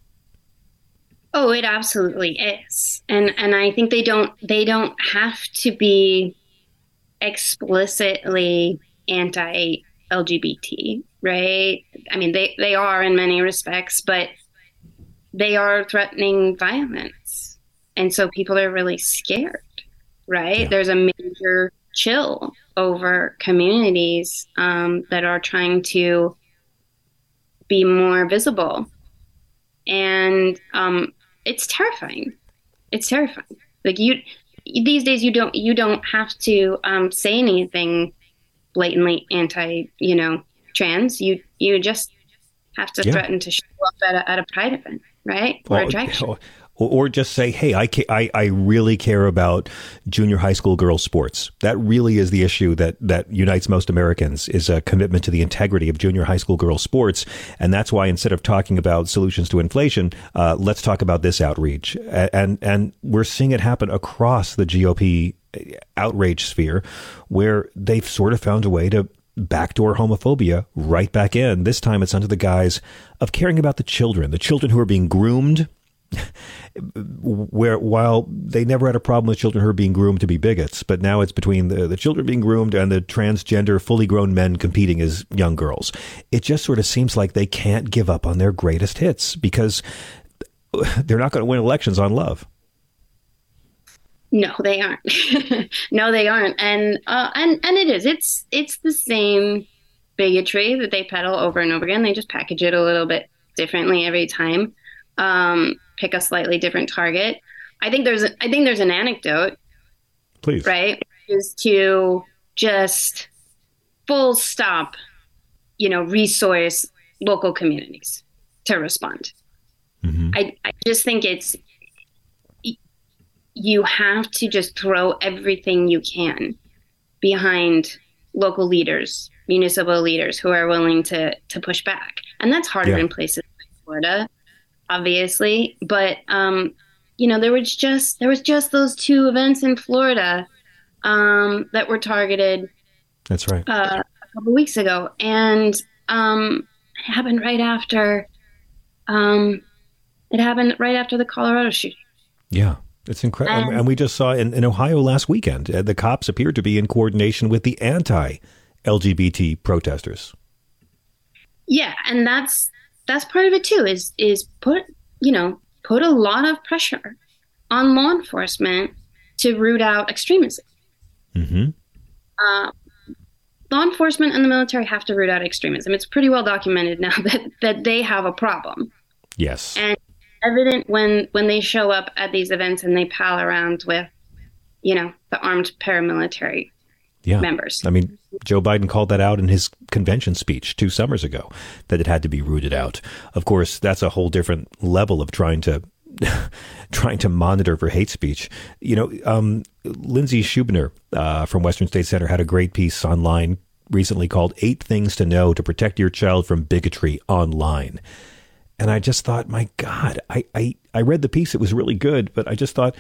Oh, it absolutely is. And and I think they don't they don't have to be explicitly anti LGBT, right? I mean they they are in many respects, but they are threatening violence. And so people are really scared, right? Yeah. There's a major chill over communities um, that are trying to be more visible and um, it's terrifying. It's terrifying. Like you these days you don't you don't have to um, say anything blatantly anti you know trans. You you just have to yeah. threaten to show up at a, at a pride event, right? Or well, a drag *laughs* show or, just say, "Hey, I, ca- I I really care about junior high school girls sports. That really is the issue that that unites most Americans is a commitment to the integrity of junior high school girls sports, and that's why instead of talking about solutions to inflation, uh, let's talk about this outreach. And and we're seeing it happen across the GOP outrage sphere, where they've sort of found a way to backdoor homophobia right back in. This time it's under the guise of caring about the children, the children who are being groomed where while they never had a problem with children who are being groomed to be bigots, but now it's between the, the children being groomed and the transgender, fully grown men competing as young girls. It just sort of seems like they can't give up on their greatest hits because *laughs* they're not going to win elections on love. No, they aren't. *laughs* no, they aren't. And uh, and and it is. It's it's the same bigotry that they peddle over and over again. They just package it a little bit differently every time. Um, pick a slightly different target. I think there's a, I think there's an anecdote. Please. Right? Is to just full stop, you know, resource local communities to respond. Mm-hmm. I, I just think it's you have to just throw everything you can behind local leaders, municipal leaders who are willing to to push back. And that's harder yeah. in places like Florida obviously, but um, you know, there was just there was just those two events in Florida um, that were targeted. That's right. Uh, a couple weeks ago, and um, it happened right after. Um, it happened right after the Colorado shooting. Yeah. It's incredible. And, and, we just saw in, in Ohio last weekend, uh, the cops appeared to be in coordination with the anti LGBT protesters. Yeah. And that's that's part of it too is is put you know put a lot of pressure on law enforcement to root out extremism mm-hmm. uh, law enforcement and the military have to root out extremism it's pretty well documented *laughs* now that that they have a problem. Yes. And evident when when they show up at these events and they pal around with you know the armed paramilitary yeah. members. I mean, Joe Biden called that out in his convention speech two summers ago that it had to be rooted out. Of course, that's a whole different level of trying to *laughs* trying to monitor for hate speech. You know, um, Lindsay Schubiner uh, from Western State Center had a great piece online recently called Eight Things to Know to Protect Your Child from Bigotry Online. And I just thought, my God, I, I, I read the piece. It was really good, but I just thought,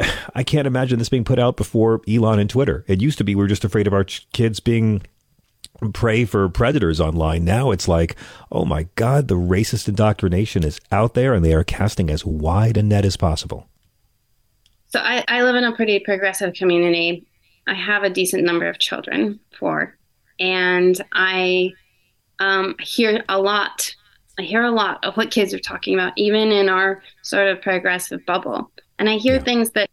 *sighs* I can't imagine this being put out before Elon and Twitter. It used to be we are just afraid of our kids being prey for predators online. Now it's like, oh my God, the racist indoctrination is out there and they are casting as wide a net as possible. So I, I live in a pretty progressive community. I have a decent number of children, four, and I um, hear a lot. I hear a lot of what kids are talking about, even in our sort of progressive bubble. And I hear yeah. things that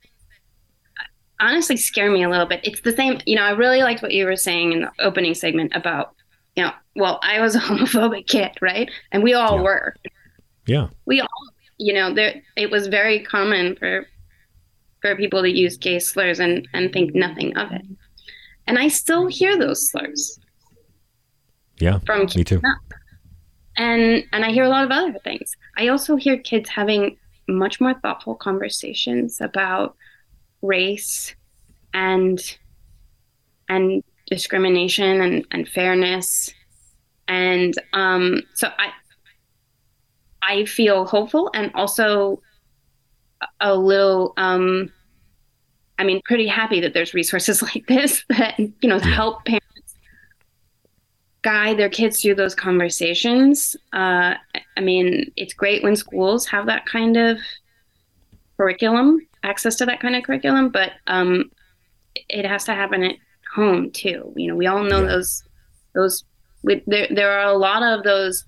honestly scare me a little bit. It's the same, you know, I really liked what you were saying in the opening segment about, you know, well, I was a *laughs* homophobic kid, right? And we all yeah. were. Yeah. We all, you know, there it was very common for for people to use gay slurs and and think nothing of it. And I still hear those slurs. Yeah. From me too. And and I hear a lot of other things. I also hear kids having much more thoughtful conversations about race and and discrimination and, and fairness. And um, so i i feel hopeful and also a little um, i mean pretty happy that there's resources *laughs* like this that you know help parents guide their kids through those conversations uh, i mean it's great when schools have that kind of curriculum access to that kind of curriculum, but um, it has to happen at home too. You know, we all know yeah. those those. We, there there are a lot of those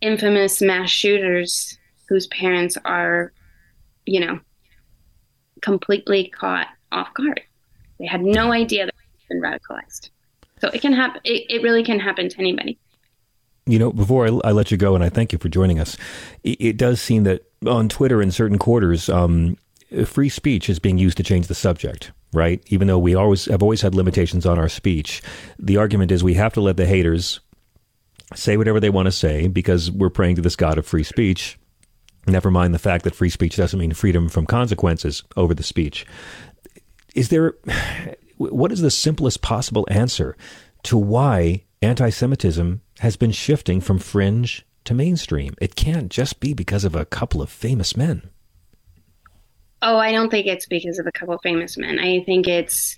infamous mass shooters whose parents are, you know, completely caught off guard. They had no idea that they'd been radicalized. So it can happen. It, it really can happen to anybody. You know, before I, I, let you go, and I thank you for joining us, it, it does seem that on Twitter in certain quarters, um, free speech is being used to change the subject, right? Even though we always have always had limitations on our speech, the argument is we have to let the haters say whatever they want to say because we're praying to this God of free speech. Never mind the fact that free speech doesn't mean freedom from consequences over the speech. Is there, what is the simplest possible answer to why anti Semitism has been shifting from fringe to mainstream? It can't just be because of a couple of famous men. Oh, I don't think it's because of a couple of famous men. I think it's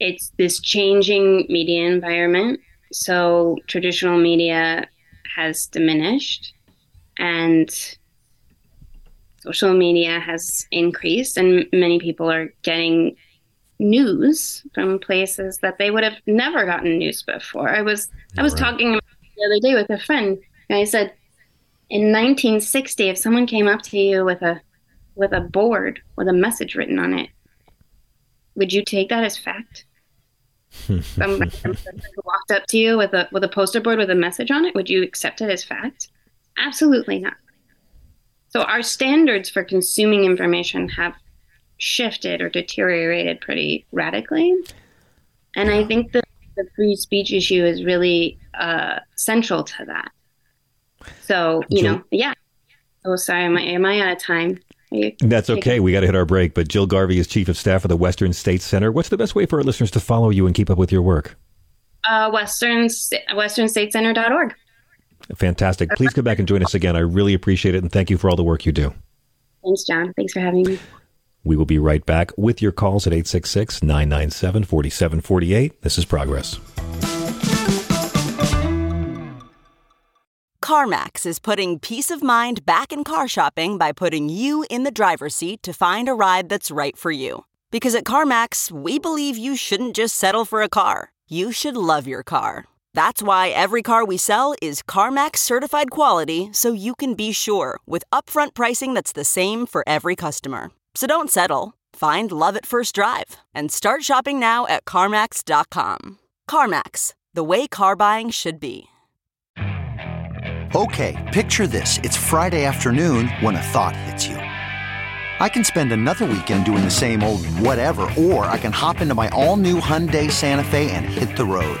it's this changing media environment. So traditional media has diminished and social media has increased and many people are getting news from places that they would have never gotten news before. I was I was right. talking the other day with a friend and I said in 1960 if someone came up to you with a with a board with a message written on it, would you take that as fact? *laughs* Some walked up to you with a with a poster board with a message on it, would you accept it as fact? Absolutely not. So our standards for consuming information have shifted or deteriorated pretty radically, and I think the the free speech issue is really uh, central to that. So you know, yeah. Oh, sorry, am I am I out of time? That's okay. We got to hit our break. But Jill Garvey is Chief of Staff of the Western States Center. What's the best way for our listeners to follow you and keep up with your work? Uh, Western, WesternStateCenter.org. Fantastic. Please come back and join us again. I really appreciate it. And thank you for all the work you do. Thanks, John. Thanks for having me. We will be right back with your calls at 866 997 4748. This is Progress. CarMax is putting peace of mind back in car shopping by putting you in the driver's seat to find a ride that's right for you. Because at CarMax, we believe you shouldn't just settle for a car, you should love your car. That's why every car we sell is CarMax certified quality so you can be sure with upfront pricing that's the same for every customer. So don't settle. Find love at first drive and start shopping now at CarMax.com. CarMax, the way car buying should be. Okay, picture this. It's Friday afternoon when a thought hits you. I can spend another weekend doing the same old whatever, or I can hop into my all new Hyundai Santa Fe and hit the road.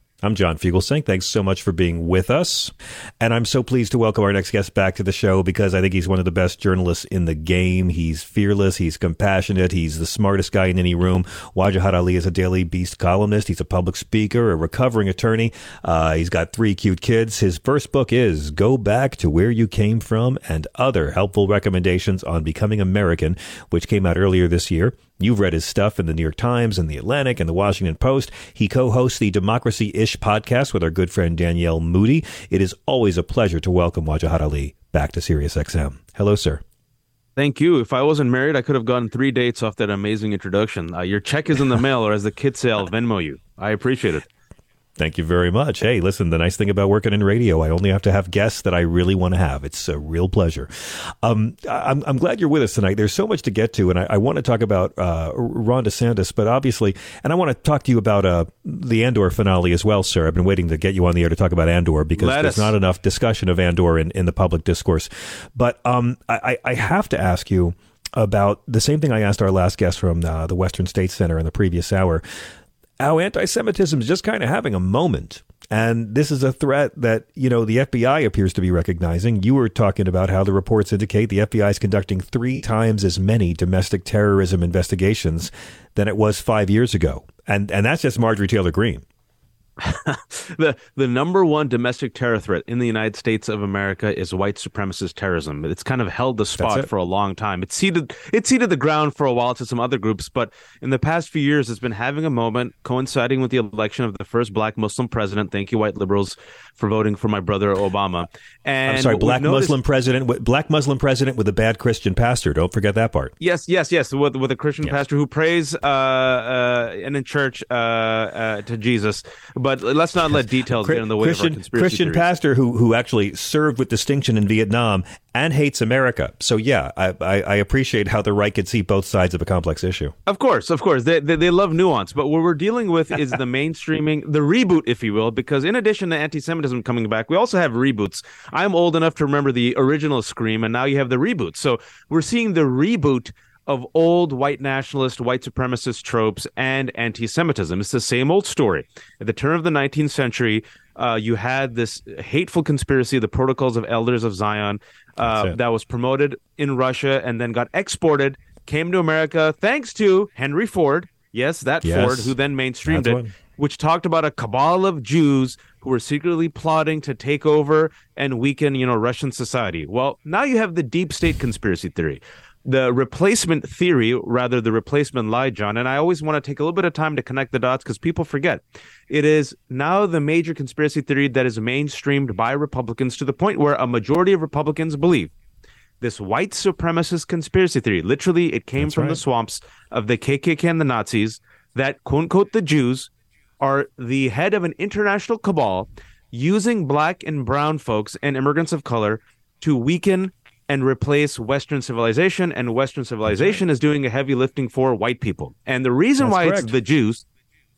I'm John Fugelsang. Thanks so much for being with us. And I'm so pleased to welcome our next guest back to the show because I think he's one of the best journalists in the game. He's fearless. He's compassionate. He's the smartest guy in any room. Wajahat Ali is a Daily Beast columnist. He's a public speaker, a recovering attorney. Uh, he's got three cute kids. His first book is Go Back to Where You Came From and Other Helpful Recommendations on Becoming American, which came out earlier this year. You've read his stuff in the New York Times and the Atlantic and the Washington Post. He co-hosts the Democracy Ish podcast with our good friend Danielle Moody. It is always a pleasure to welcome Wajahat Ali back to SiriusXM. Hello, sir. Thank you. If I wasn't married, I could have gotten three dates off that amazing introduction. Uh, your check is in the mail, or as the kids say, I'll Venmo you. I appreciate it. Thank you very much. Hey, listen, the nice thing about working in radio, I only have to have guests that I really want to have. It's a real pleasure. Um, I'm, I'm glad you're with us tonight. There's so much to get to, and I, I want to talk about uh, Ron DeSantis, but obviously, and I want to talk to you about uh, the Andor finale as well, sir. I've been waiting to get you on the air to talk about Andor because Let there's us. not enough discussion of Andor in, in the public discourse. But um, I, I have to ask you about the same thing I asked our last guest from uh, the Western States Center in the previous hour how anti Semitism is just kind of having a moment. And this is a threat that, you know, the FBI appears to be recognizing. You were talking about how the reports indicate the FBI is conducting three times as many domestic terrorism investigations than it was five years ago. And and that's just Marjorie Taylor Greene. *laughs* the the number one domestic terror threat in the United States of America is white supremacist terrorism. It's kind of held the spot for a long time. It's ceded it ceded the ground for a while to some other groups, but in the past few years, it's been having a moment coinciding with the election of the first Black Muslim president. Thank you, white liberals, for voting for my brother Obama. And I'm sorry, black noticed- Muslim president, with- black Muslim president with a bad Christian pastor. Don't forget that part. Yes, yes, yes. With with a Christian pastor who prays uh, uh, and in church uh, uh, to Jesus, but let's not let details get in the way Christian of our conspiracy Christian theories. pastor who who actually served with distinction in Vietnam and hates America. So yeah, I, I, I appreciate how the right could see both sides of a complex issue. Of course, of course, they, they they love nuance, but what we're dealing with is the *laughs* mainstreaming, the reboot, if you will, because in addition to anti-Semitism coming back, we also have reboots. I'm old enough to remember the original Scream, and now you have the reboot. So we're seeing the reboot of old white nationalist, white supremacist tropes and anti-Semitism. It's the same old story. At the turn of the 19th century, uh, you had this hateful conspiracy, the Protocols of Elders of Zion, uh, that was promoted in Russia and then got exported, came to America thanks to Henry Ford. Yes, that Yes. Ford, who then mainstreamed That's it, one. which talked about a cabal of Jews who were secretly plotting to take over and weaken, you know, Russian society. Well, now you have the deep state conspiracy theory. The replacement theory, rather the replacement lie, John, and I always want to take a little bit of time to connect the dots because people forget. It is now the major conspiracy theory that is mainstreamed by Republicans to the point where a majority of Republicans believe this white supremacist conspiracy theory. Literally, it came That's from the swamps of the KKK and the Nazis that, quote unquote, the Jews are the head of an international cabal using black and brown folks and immigrants of color to weaken and replace Western civilization. And Western civilization is doing a heavy lifting for white people. And the reason That's why correct. it's the Jews,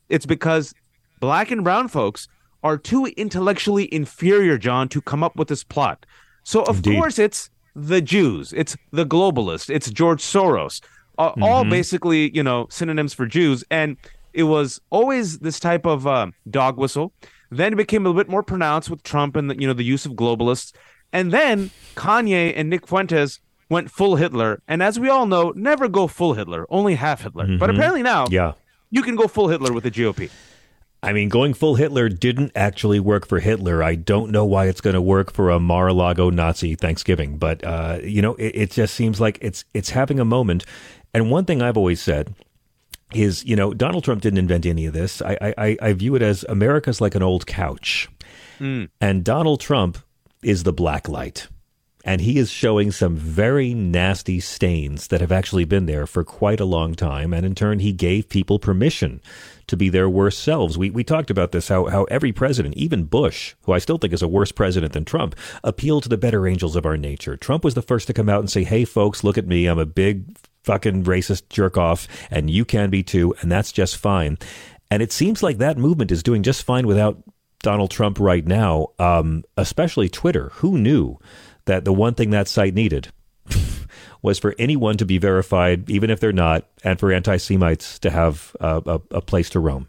it's because black and brown folks are too intellectually inferior, John, to come up with this plot. So of Indeed. course it's the Jews, it's the globalists, it's George Soros, uh, all Mhm. basically you know synonyms for Jews, and it was always this type of uh, dog whistle. Then it became a little bit more pronounced with Trump and the, you know the use of globalists, and then Kanye and Nick Fuentes went full Hitler. And as we all know, never go full Hitler, only half Hitler. But Mhm. apparently now, Yeah. you can go full Hitler with the GOP. I mean, going full Hitler didn't actually work for Hitler. I don't know why it's going to work for a Mar-a-Lago Nazi Thanksgiving, but uh, you know, it, it just seems like it's it's having a moment. And one thing I've always said is, you know, Donald Trump didn't invent any of this. I I, I view it as America's like an old couch, and Donald Trump is the black light. And he is showing some very nasty stains that have actually been there for quite a long time. And in turn, he gave people permission to be their worst selves. We, we talked about this, how, how every president, even Bush, who I still think is a worse president than Trump, appealed to the better angels of our nature. Trump was the first to come out and say, hey, folks, look at me. I'm a big fucking racist jerk off, and you can be too, and that's just fine. And it seems like that movement is doing just fine without Donald Trump right now, um, especially Twitter. Who knew that the one thing that site needed *laughs* was for anyone to be verified, even if they're not, and for anti Semites to have a, a, a place to roam?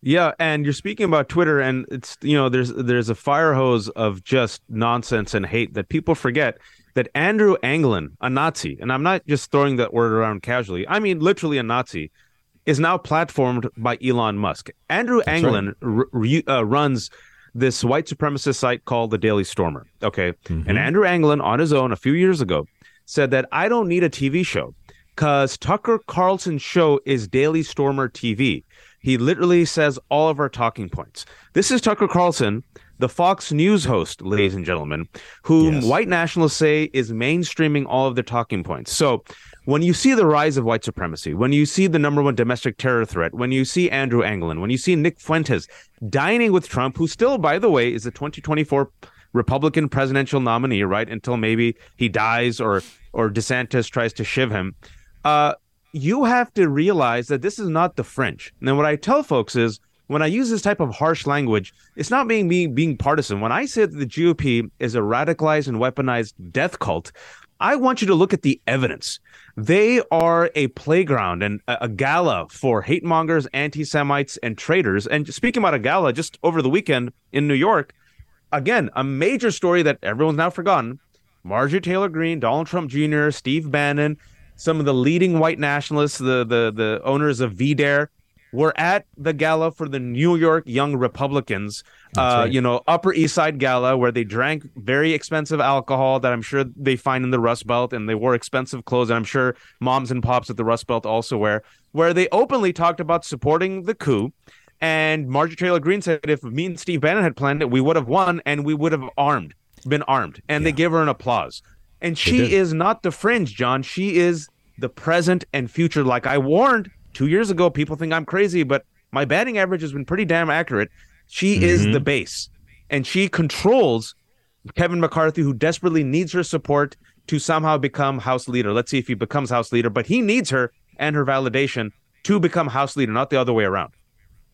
Yeah, and you're speaking about Twitter, and it's you know there's there's a fire hose of just nonsense and hate that people forget that Andrew Anglin, a Nazi, and I'm not just throwing that word around casually, I mean literally a Nazi, is now platformed by Elon Musk. Andrew That's Anglin right. uh, runs this white supremacist site called the Daily Stormer. Okay, mm-hmm. and Andrew Anglin on his own a few years ago said that I don't need a TV show because Tucker Carlson's show is Daily Stormer TV. He literally says all of our talking points. This is Tucker Carlson, the Fox News host, ladies and gentlemen, whom yes. white nationalists say is mainstreaming all of their talking points. So when you see the rise of white supremacy, when you see the number one domestic terror threat, when you see Andrew Anglin, when you see Nick Fuentes dining with Trump, who still, by the way, is the 2024 Republican presidential nominee, right? Until maybe he dies or or DeSantis tries to shiv him. Uh, you have to realize that this is not the French. And what I tell folks is when I use this type of harsh language, it's not being being, being partisan. When I say that the GOP is a radicalized and weaponized death cult, I want you to look at the evidence. They are a playground and a, gala for hate mongers, anti Semites, and traitors. And speaking about a gala, just over the weekend in New York, again, a major story that everyone's now forgotten. Marjorie Taylor Greene, Donald Trump Jr., Steve Bannon, some of the leading white nationalists, the the the owners of VDare, were at the gala for the New York Young Republicans. Uh, right. You know, Upper East Side gala where they drank very expensive alcohol that I'm sure they find in the Rust Belt, and they wore expensive clothes. And I'm sure moms and pops at the Rust Belt also wear. Where they openly talked about supporting the coup. And Marjorie Taylor Greene said, if me and Steve Bannon had planned it, we would have won and we would have armed, been armed. And yeah. they give her an applause. And she is not the fringe, John. She is the present and future. Like I warned two years ago, people think I'm crazy, but my batting average has been pretty damn accurate. She mm-hmm. is the base, and she controls Kevin McCarthy, who desperately needs her support to somehow become House leader. Let's see if he becomes House leader, but he needs her and her validation to become House leader, not the other way around.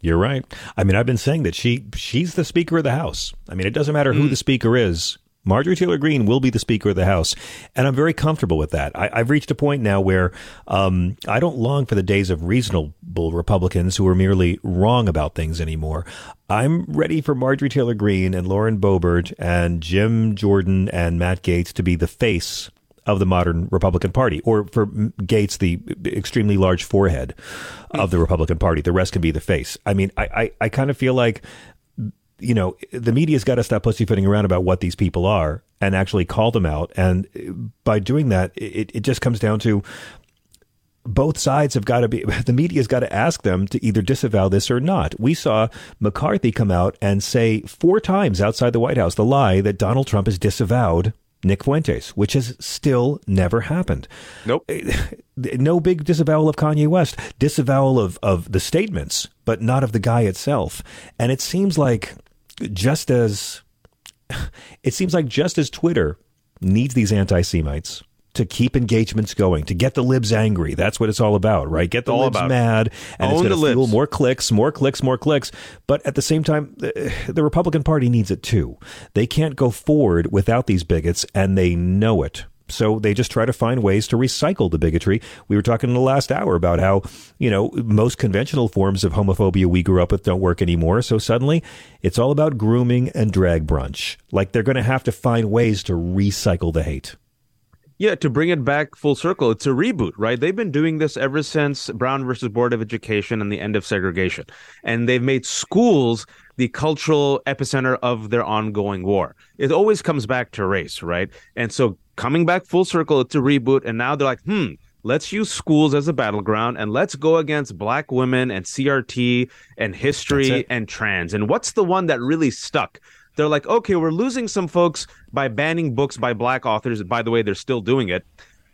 You're right. I mean, I've been saying that she she's the Speaker of the House. I mean, it doesn't matter who mm. the Speaker is. Marjorie Taylor Greene will be the Speaker of the House, and I'm very comfortable with that. I, have reached a point now where um, I don't long for the days of reasonable Republicans who are merely wrong about things anymore. I'm ready for Marjorie Taylor Greene and Lauren Boebert and Jim Jordan and Matt Gaetz to be the face of the modern Republican Party, or for Gaetz, the extremely large forehead of the Republican Party. The rest can be the face. I mean, I, I, I kind of feel like you know, the media's got to stop pussyfooting around about what these people are and actually call them out. And uh, by doing that, it, it just comes down to both sides have got to be, *laughs* the media's got to ask them to either disavow this or not. We saw McCarthy come out and say four times outside the White House the lie that Donald Trump has disavowed Nick Fuentes, which has still never happened. Nope. *laughs* No big disavowal of Kanye West, disavowal of, of the statements, but not of the guy itself. And it seems like just as *laughs* it seems like just as Twitter needs these anti-Semites to keep engagements going, to get the libs angry. That's what it's all about, right? Get the all libs mad, and Own it's going to fuel more clicks, more clicks, more clicks. But at the same time, the, the Republican Party needs it too. They can't go forward without these bigots, and they know it. So they just try to find ways to recycle the bigotry. We were talking in the last hour about how, you know, most conventional forms of homophobia we grew up with don't work anymore. So suddenly it's all about grooming and drag brunch. Like they're going to have to find ways to recycle the hate. Yeah, to bring it back full circle, it's a reboot, right? They've been doing this ever since Brown versus Board of Education and the end of segregation. And they've made schools the cultural epicenter of their ongoing war. It always comes back to race, right? And so coming back full circle, it's a reboot. And now they're like, hmm, let's use schools as a battleground and let's go against black women and CRT and history and trans. And what's the one that really stuck? they're like, okay, we're losing some folks by banning books by black authors. By the way, they're still doing it.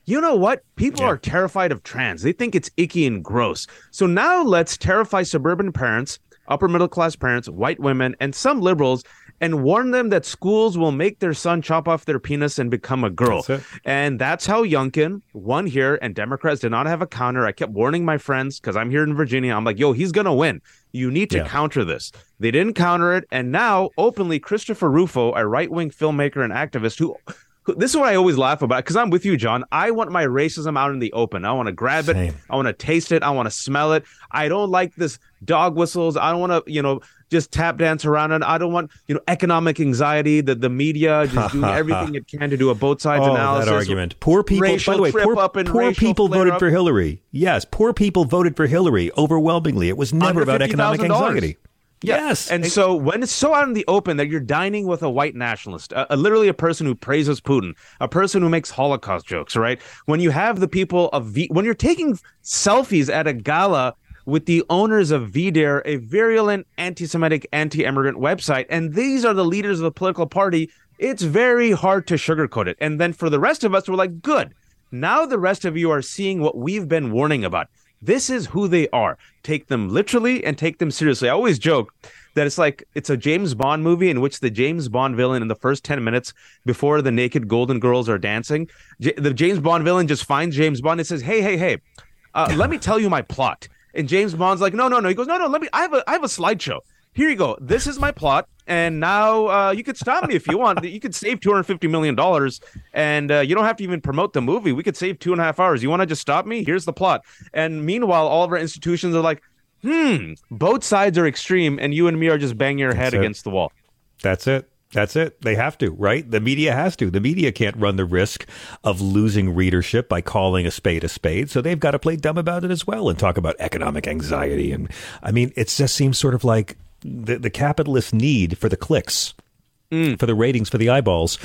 You know what? People yeah. are terrified of trans. They think it's icky and gross. So now let's terrify suburban parents, upper middle class parents, white women, and some liberals and warn them that schools will make their son chop off their penis and become a girl. That's and that's how Youngkin won here, and Democrats did not have a counter. I kept warning my friends because I'm here in Virginia. I'm like, yo, he's going to win. You need to Yeah. counter this. They didn't counter it. And now, openly, Christopher Rufo, a right wing filmmaker and activist who who- this is what I always laugh about because I'm with you, John. I want my racism out in the open. I want to grab it. I want to taste it. I want to smell it. I don't like this dog whistles. I don't want to, you know, just tap dance around it. I don't want, you know, economic anxiety. That the media just doing *laughs* everything it can to do a both sides Oh, analysis. that argument. Poor people. Racial by the way, poor, poor people voted up. for Hillary. Yes, poor people voted for Hillary overwhelmingly. It was never about economic $50,000. anxiety. Yeah. Yes. And so when it's so out in the open that you're dining with a white nationalist, a, a- literally a person who praises Putin, a person who makes Holocaust jokes, right? When you have the people of v- when you're taking selfies at a gala with the owners of VDare, a virulent anti-Semitic, anti-immigrant website, and these are the leaders of the political party, it's very hard to sugarcoat it. And then for the rest of us, we're like, good. Now the rest of you are seeing what we've been warning about. This is who they are. Take them literally and take them seriously. I always joke that it's like it's a James Bond movie in which the James Bond villain in the first 10 minutes before the naked golden girls are dancing, J- the James Bond villain just finds James Bond and says, "Hey, hey, hey. Uh, let me tell you my plot." And James Bond's like, "No, no, no." He goes, "No, no, let me I have a I have a slideshow. Here you go. This is my plot, and now uh, you could stop me if you want. You could save two hundred fifty million dollars, and uh, you don't have to even promote the movie. We could save two and a half hours. You want to just stop me? Here's the plot. And meanwhile, all of our institutions are like, "Hmm, both sides are extreme, and you and me are just banging your head That's it. against the wall." That's it. That's it. They have to, right? The media has to. The media can't run the risk of losing readership by calling a spade a spade. So they've got to play dumb about it as well and talk about economic anxiety. And I mean, it just seems sort of like the, the capitalist need for the clicks, for the ratings, for the eyeballs.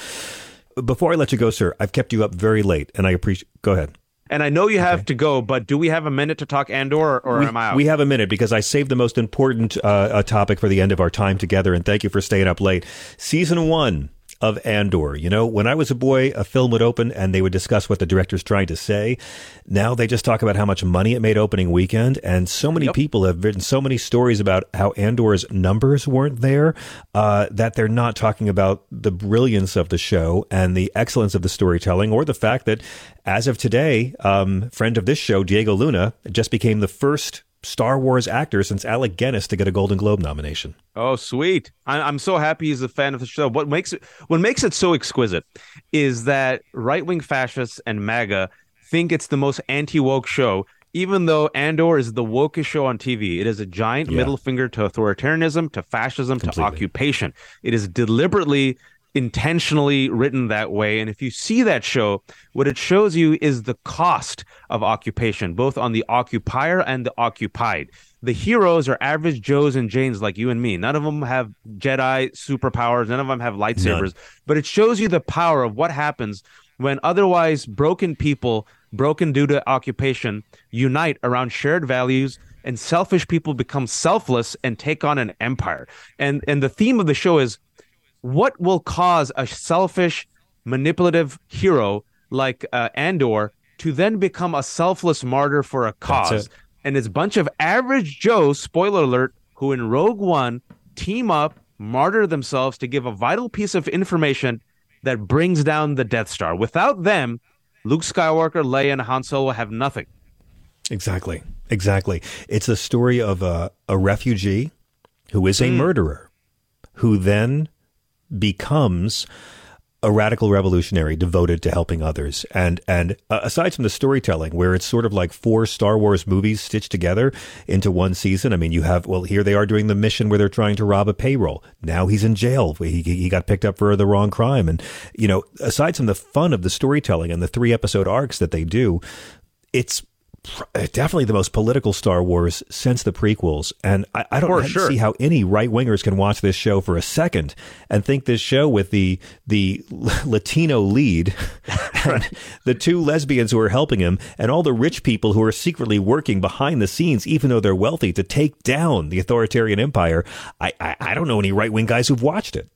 Before I let you go, sir, I've kept you up very late and I appreciate. Go ahead. And I know you have to go, but do we have a minute to talk Andor, or, or we, am I out? we have a minute because I saved the most important uh, topic for the end of our time together. And thank you for staying up late. Season one of Andor. You know, when I was a boy, a film would open and they would discuss what the director's trying to say. Now they just talk about how much money it made opening weekend. And so many people have written so many stories about how Andor's numbers weren't there uh, that they're not talking about the brilliance of the show and the excellence of the storytelling or the fact that as of today, um, friend of this show, Diego Luna, just became the first Star Wars actor since Alec Guinness to get a Golden Globe nomination. Oh, sweet! I, I'm so happy he's a fan of the show. What makes it what makes it so exquisite is that right wing fascists and MAGA think it's the most anti woke show, even though Andor is the wokest show on TV. It is a giant Yeah. middle finger to authoritarianism, to fascism, to occupation. It is deliberately intentionally written that way. And if you see that show what it shows you is the cost of occupation both on the occupier and the occupied. The heroes are average joes and janes like you and me. None of them have jedi superpowers. None of them have lightsabers. But it shows you the power of what happens when otherwise broken people broken due to occupation unite around shared values and selfish people become selfless and take on an empire. And and the theme of the show is what will cause a selfish, manipulative hero like uh, Andor to then become a selfless martyr for a cause? it. And it's a bunch of average Joe, spoiler alert, who in Rogue One team up, martyr themselves to give a vital piece of information that brings down the Death Star. Without them, Luke Skywalker, Leia, and Han Solo have nothing. Exactly. Exactly. It's a story of a, a refugee who is a Hmm. murderer who then becomes a radical revolutionary devoted to helping others. And and uh, aside from the storytelling, where it's sort of like four Star Wars movies stitched together into one season. I mean, you have well, here they are doing the mission where they're trying to rob a payroll. Now he's in jail. He he got picked up for the wrong crime. And you know, aside from the fun of the storytelling and the three episode arcs that they do, it's Uh, definitely the most political Star Wars since the prequels. And I, I don't I sure. see how any right wingers can watch this show for a second and think this show with the the *laughs* Latino lead, *laughs* and the two lesbians who are helping him, and all the rich people who are secretly working behind the scenes, even though they're wealthy, to take down the authoritarian empire. I I, I don't know any right wing guys who've watched it.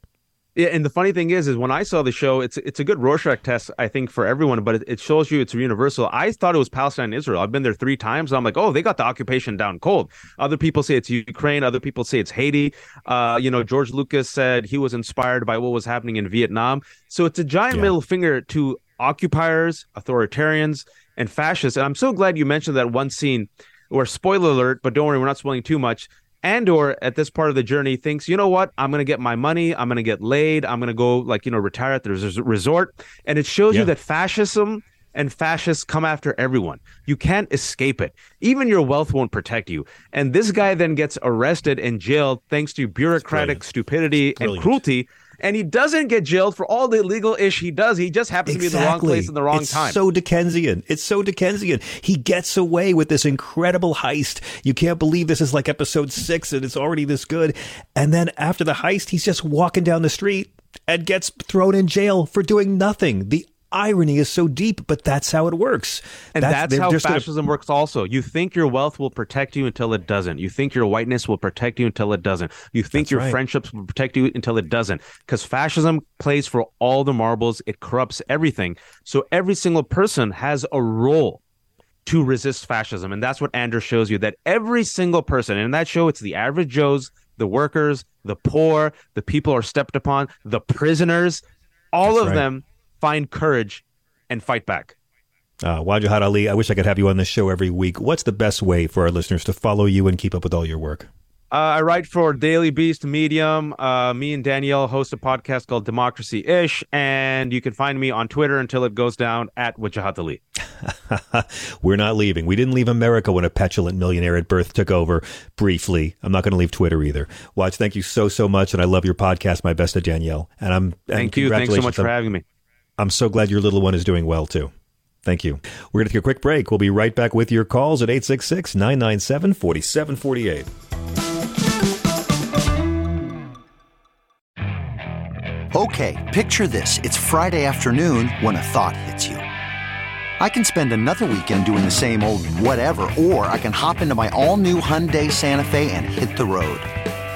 Yeah, and the funny thing is, is when I saw the show, it's it's a good Rorschach test, I think, for everyone, but it, it shows you it's universal. I thought it was Palestine and Israel. I've been there three times. I'm like, oh, they got the occupation down cold. Other people say it's Ukraine. Other people say it's Haiti. Uh, you know, George Lucas said he was inspired by what was happening in Vietnam. So it's a giant Yeah. middle finger to occupiers, authoritarians, and fascists. And I'm so glad you mentioned that one scene where, spoiler alert, but don't worry, we're not spoiling too much. Andor at this part of the journey thinks, you know what? I'm gonna get my money. I'm gonna get laid. I'm gonna go like you know retire at the res- resort, and it shows Yeah. you that fascism and fascists come after everyone. You can't escape it. Even your wealth won't protect you. And this guy then gets arrested and jailed thanks to bureaucratic stupidity and cruelty. And he doesn't get jailed for all the illegal ish he does. He just happens to be in the wrong place in the wrong it's time. So Dickensian. It's so Dickensian. He gets away with this incredible heist. You can't believe this is like episode six and it's already this good. And then after the heist, he's just walking down the street and gets thrown in jail for doing nothing. The irony is so deep, but that's how it works. And that's, they're how just gonna- fascism works also. You think your wealth will protect you until it doesn't. You think your whiteness will protect you until it doesn't. You think That's your right. friendships will protect you until it doesn't. Because fascism plays for all the marbles, it corrupts everything. So every single person has a role to resist fascism. And that's what Anders shows you that every single person, in that show, it's the average Joes, the workers, the poor, the people are stepped upon, the prisoners, all That's of right. them find courage and fight back. Uh, Wajahat Ali, I wish I could have you on this show every week. What's the best way for our listeners to follow you and keep up with all your work? Uh, I write for Daily Beast Medium. Uh, me and Danielle host a podcast called Democracy Ish, and you can find me on Twitter until it goes down at Wajahat Ali. *laughs* We're not leaving. We didn't leave America when a petulant millionaire at birth took over briefly. I'm not going to leave Twitter either. Watch, thank you so, so much. And I love your podcast. My best to Danielle. And I'm, and Thank you. Thanks so much for having me. I'm so glad your little one is doing well too. Thank you. We're going to take a quick break. We'll be right back with your calls at 866 997 4748. Okay, picture this. It's Friday afternoon when a thought hits you. I can spend another weekend doing the same old whatever, or I can hop into my all new Hyundai Santa Fe and hit the road.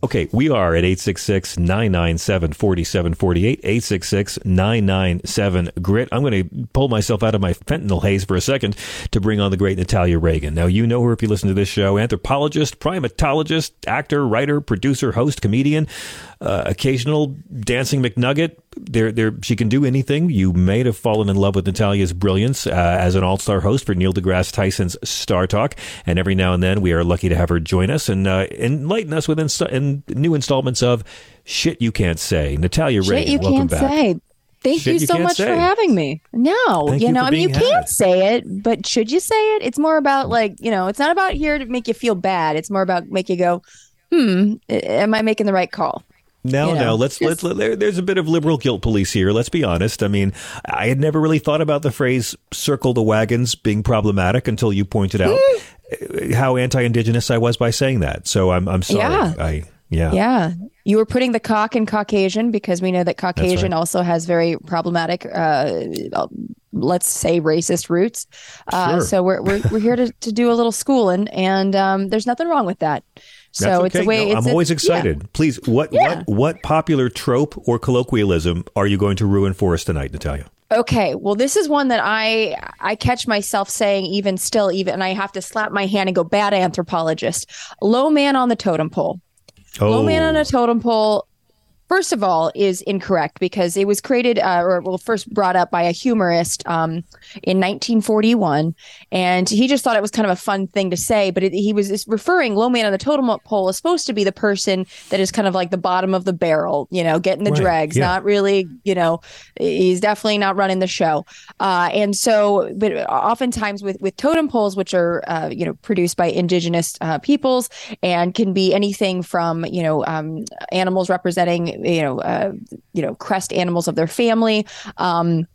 Okay, we are at 866 997 4748. 866 997 GRIT. I'm going to pull myself out of my fentanyl haze for a second to bring on the great Natalia Reagan. Now, you know her if you listen to this show anthropologist, primatologist, actor, writer, producer, host, comedian, uh, occasional dancing McNugget. There, there, she can do anything. You may have fallen in love with Natalia's brilliance uh, as an all-star host for Neil deGrasse Tyson's StarTalk, and every now and then we are lucky to have her join us and uh, enlighten us with inst- in new installments of shit you can't say. Natalia Shit Reagan, you welcome can't back. say. Thank Shit you you so much say. for having me. No, Thank you you know, I mean, you can't say it, but should you say it? It's more about like, you know, it's not about here to make you feel bad. It's more about make you go, hmm, am I making the right call? No, You know, no. Let's let's let, there's a bit of liberal guilt police here. Let's be honest. I mean, I had never really thought about the phrase "circle the wagons" being problematic until you pointed out uh, how anti-indigenous I was by saying that. So I'm I'm sorry. Yeah. I yeah. Yeah. You were putting the cock in Caucasian because we know that Caucasian right. also has very problematic, uh, let's say racist roots. Uh, Sure. So we're, we're, we're here to, to do a little schooling and um, there's nothing wrong with that. So That's it's a okay. way. No, it's I'm a- always yeah. excited. Please, what Yeah. what what popular trope or colloquialism are you going to ruin for us tonight, Natalia? Okay, well, this is one that I I catch myself saying even still, even and I have to slap my hand and go, "Bad anthropologist, low man on the totem pole, Oh, low man on a oh. totem pole." First of all, is incorrect because it was created uh, or well, first brought up by a humorist um, in 1941, and he just thought it was kind of a fun thing to say. But it, he was referring low man on the totem pole is supposed to be the person that is kind of like the bottom of the barrel, you know, getting the Right, dregs, yeah. not really, you know, he's definitely not running the show. Uh, and so, but oftentimes with with totem poles, which are uh, you know produced by indigenous uh, peoples and can be anything from you know um, animals representing you know uh, you know crest animals of their family. Um,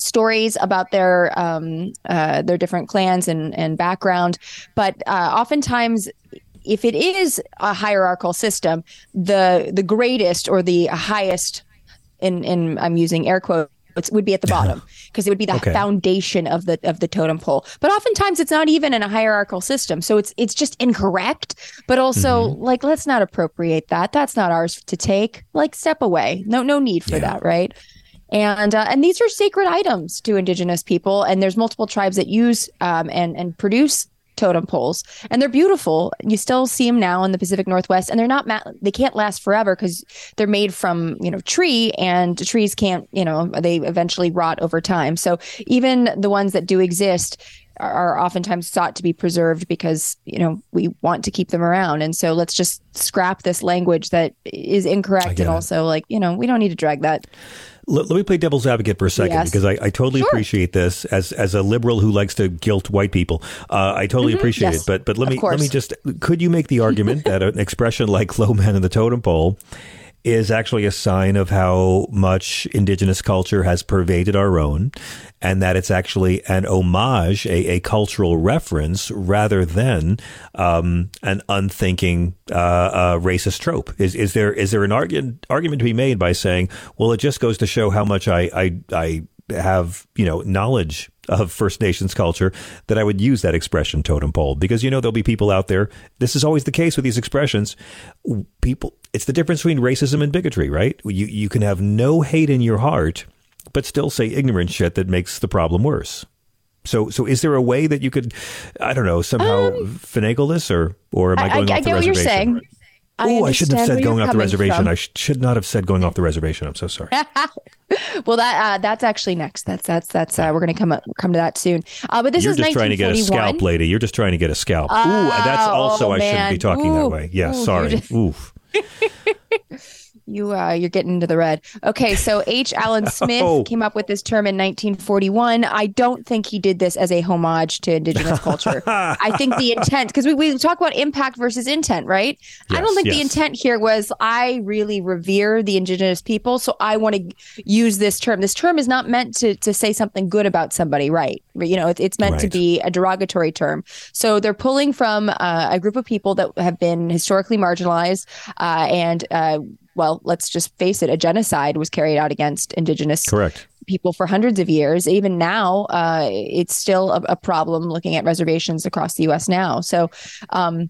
stories about their um, uh, their different clans and and background, but uh, oftentimes if it is a hierarchical system, the the greatest or the highest, in in I'm using air quotes, would be at the bottom because it would be the Okay. foundation of the of the totem pole. But oftentimes it's not even in a hierarchical system, so it's it's just incorrect. But also, like, let's not appropriate that. That's not ours to take. Like, step away. No no need for that, right? and uh, and these are sacred items to indigenous people and there's multiple tribes that use um, and and produce totem poles. And they're beautiful. You still see them now in the pacific northwest and they're not ma- they can't last forever because they're made from you know tree and trees can't you know they eventually rot over time. So even the ones that do exist are, oftentimes sought to be preserved because you know we want to keep them around. And so let's just scrap this language that is incorrect and it. also like you know we don't need to drag that Let, let me play devil's advocate for a second Yes. because I, I totally Sure. appreciate this as as a liberal who likes to guilt white people. Uh, I totally Mhm. appreciate Yes, it. But but let of me let me just could you make the argument that an expression like "low man in the totem pole" is actually a sign of how much indigenous culture has pervaded our own, and that it's actually an homage, a, a cultural reference, rather than um, an unthinking uh, uh, racist trope. Is is there is there an argument argument to be made by saying, well, it just goes to show how much I I, I have you know knowledge of First Nations culture that I would use that expression totem pole because you know there'll be people out there. This is always the case with these expressions. People, it's the difference between racism and bigotry, right? You you can have no hate in your heart, but still say ignorant shit that makes the problem worse. So so is there a way that you could, I don't know, somehow finagle this, or or am I Um, I, going I, off I the get what you're saying. Oh, I shouldn't have said going off the reservation. from. I sh- should not have said going off the reservation. I'm so sorry. *laughs* well, that uh, that's actually next. That's that's that's uh, we're gonna come up, come to that soon. Uh, but this You're is just trying to get a scalp, lady. You're just trying to get a scalp. Ooh, that's Oh, also I shouldn't be talking that way. Yeah, Ooh, sorry. just- Oof. *laughs* You uh, you're getting into the red. Okay, so *laughs* H. Allen Smith Oh. came up with this term in 1941. I don't think he did this as a homage to indigenous culture. *laughs* I think the intent, because we, we talk about impact versus intent, right? I don't Yes, think the intent here was I really revere the indigenous people, so I want to use this term. This term is not meant to to say something good about somebody, right? You know, it, it's meant to be a derogatory term. So they're pulling from uh, a group of people that have been historically marginalized uh, and. Well, let's just face it, a genocide was carried out against indigenous Correct. people for hundreds of years. Even now, uh, it's still a, a problem looking at reservations across the U.S. now. So, um,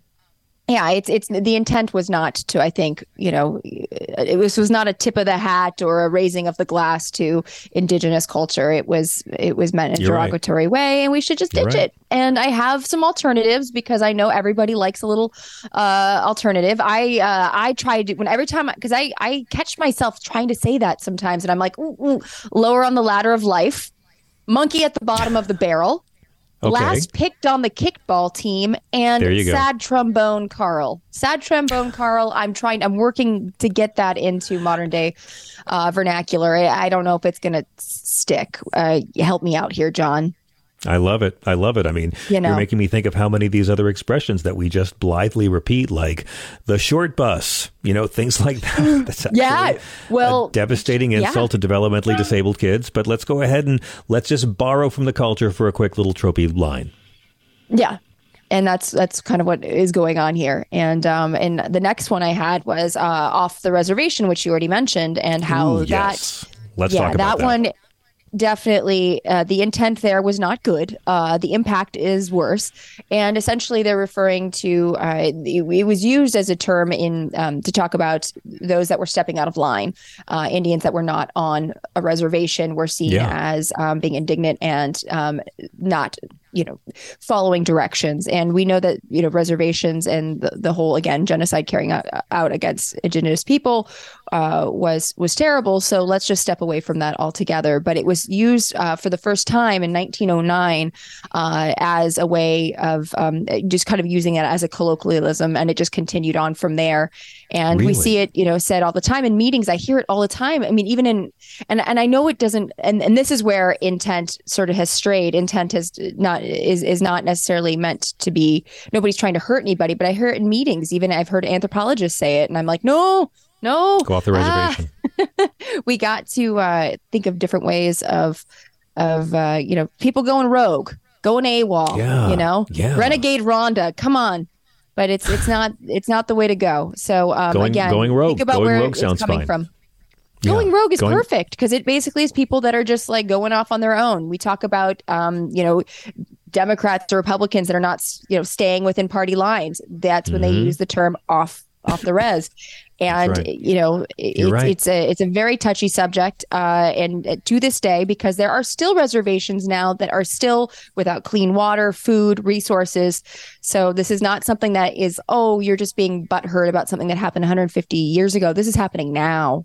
yeah, it's it's the intent was not to. I think you know, it was was not a tip of the hat or a raising of the glass to indigenous culture. It was it was meant in a You're right. derogatory way, and we should just You're ditch right. it. And I have some alternatives because I know everybody likes a little uh, alternative. I uh, I tried to, when every time because I I catch myself trying to say that sometimes, and I'm like ooh, ooh, lower on the ladder of life, monkey at the bottom of the barrel. Okay. Last picked on the kickball team and There you go. sad trombone Carl. Sad trombone Carl. I'm trying. I'm working to get that into modern day uh, vernacular. I, I don't know if it's gonna stick. Uh, help me out here, John. I love it. I love it. I mean, You know. you're making me think of how many of these other expressions that we just blithely repeat, like the short bus, you know, things *laughs* like that. *laughs* That's Yeah. Well, devastating yeah. insult to developmentally disabled kids. But let's go ahead and let's just borrow from the culture for a quick little tropey line. Yeah. And that's that's kind of what is going on here. And um and the next one I had was uh off the reservation, which you already mentioned, and how Ooh, that. Let's yeah, talk about that. one definitely uh, the intent there was not good uh, the impact is worse and essentially they're referring to uh, it, it was used as a term in um, to talk about those that were stepping out of line uh, indians that were not on a reservation were seen Yeah. as um, being indignant and um, not you know, following directions. And we know that, you know, reservations and the, the whole, again, genocide carrying out, out against indigenous people uh, was was terrible. So let's just step away from that altogether. But it was used uh, for the first time in 1909 uh, as a way of um, just kind of using it as a colloquialism, and it just continued on from there. And Really? we see it, you know, said all the time in meetings. I hear it all the time. I mean, even in and and I know it doesn't. And and this is where intent sort of has strayed. Intent has not is is not necessarily meant to be. Nobody's trying to hurt anybody. But I hear it in meetings. Even I've heard anthropologists say it, and I'm like, no. No, Go off the Ah. reservation. *laughs* we got to uh, think of different ways of of uh, you know people going rogue, going AWOL. Yeah, you know, yeah. renegade Rhonda. Come on, but it's it's not it's not the way to go. So um, Going- again, going rogue. Think about Going where rogue it's sounds coming fine. from. Yeah, Going rogue is going- perfect because it basically is people that are just like going off on their own. We talk about, um, you know, Democrats or Republicans that are not, you know, staying within party lines. That's when they Mhm. use the term off off the res. And right. you know, it- it's, right. it's a it's a very touchy subject, uh, and to this day, because there are still reservations now that are still without clean water, food, resources. So this is not something that is oh you're just being butthurt about something that happened 150 years ago. This is happening now.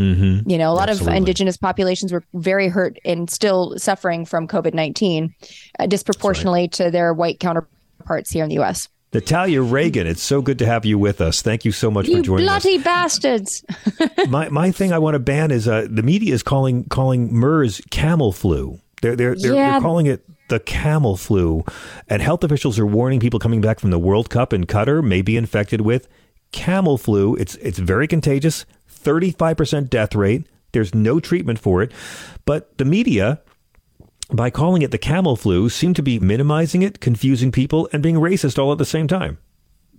Mm-hmm. You know, a lot Absolutely. of indigenous populations were very hurt and still suffering from COVID 19 uh, disproportionately to their white counterparts here in the US. Natalia Reagan, it's so good to have you with us. Thank you so much for You joining us. bloody bastards. *laughs* my my thing I want to ban is uh, the media is calling calling MERS camel flu. They're they're they're, Yeah. they're calling it the camel flu, and health officials are warning people coming back from the World Cup in Qatar may be infected with camel flu. It's it's very contagious. Thirty five percent death rate. There's no treatment for it, but the media. By calling it the camel flu, seem to be minimizing it, confusing people, and being racist all at the same time.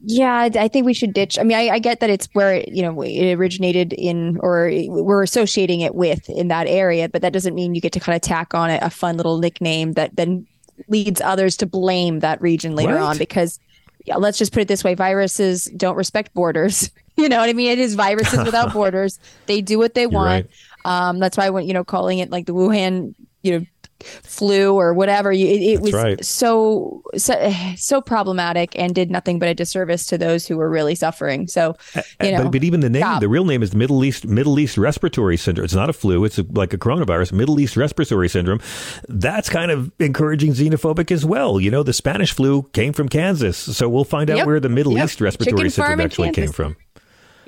Yeah, I think we should ditch. I mean, I, I get that it's where it, you know it originated in, or we're associating it with in that area, but that doesn't mean you get to kind of tack on a, a fun little nickname that then leads others to blame that region later Right. on. Because yeah, let's just put it this way: viruses don't respect borders. *laughs* you know what I mean? It is viruses *laughs* without borders. They do what they want. Um, that's why when you know calling it like the Wuhan, you know, flu or whatever, it, it was right. so, so so problematic and did nothing but a disservice to those who were really suffering. So, you know, but, but even the name, stop. the real name is the Middle East Middle East Respiratory Syndrome. It's not a flu. It's a, like a coronavirus. Middle East Respiratory Syndrome. That's kind of encouraging xenophobic as well. You know, the Spanish flu came from Kansas, so we'll find out Yep. where the Middle Yep. East Respiratory Chicken Syndrome actually came from.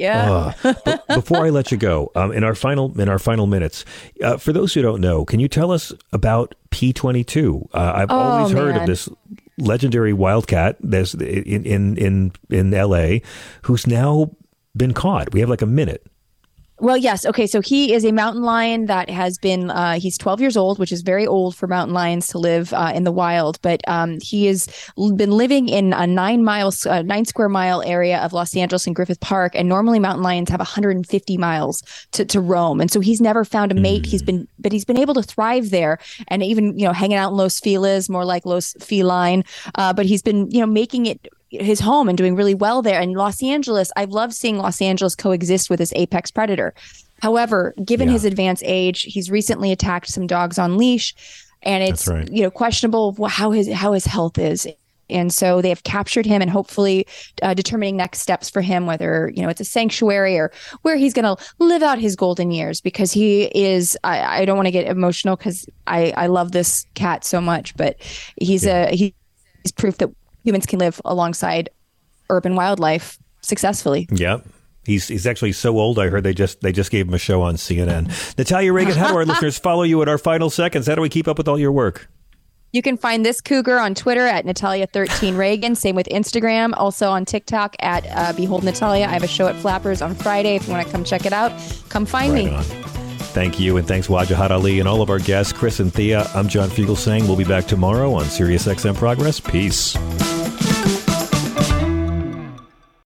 Yeah. Uh, but *laughs* before I let you go, um, in our final in our final minutes, uh, for those who don't know, can you tell us about P twenty two? I've Oh, always heard of this legendary wildcat. There's in in in in L.A. who's now been caught. We have like a minute. Well, yes. Okay. So he is a mountain lion that has been, uh, he's 12 years old, which is very old for mountain lions to live uh, in the wild. But um, he has been living in a nine miles, uh, nine square mile area of Los Angeles and Griffith Park. And normally mountain lions have 150 miles to, to roam. And so he's never found a mate. He's been, but he's been able to thrive there and even, you know, hanging out in Los Feliz, more like Los Feline. Uh, but he's been, you know, making it his home and doing really well there. And Los Angeles, I've loved seeing Los Angeles coexist with this apex predator. However, given his advanced age, he's recently attacked some dogs on leash, and it's right. you know questionable how his how his health is. And so they have captured him and hopefully uh, determining next steps for him, whether, you know, it's a sanctuary or where he's going to live out his golden years because he is, I, I don't want to get emotional because I, I love this cat so much, but he's a, he, he's proof that humans can live alongside urban wildlife successfully. Yeah. He's he's actually so old. I heard they just they just gave him a show on CNN. Natalia Reagan, how do our *laughs* listeners follow you at our final seconds? How do we keep up with all your work? You can find this cougar on Twitter at Natalia13 Reagan. Same with Instagram. Also on TikTok at uh, Behold Natalia. I have a show at Flappers on Friday. If you want to come check it out, come find Right me. on. Thank you, and thanks Wajahat Ali and all of our guests, Chris and Thea. I'm John Fugelsang. we'll be back tomorrow on Sirius XM Progress. Peace.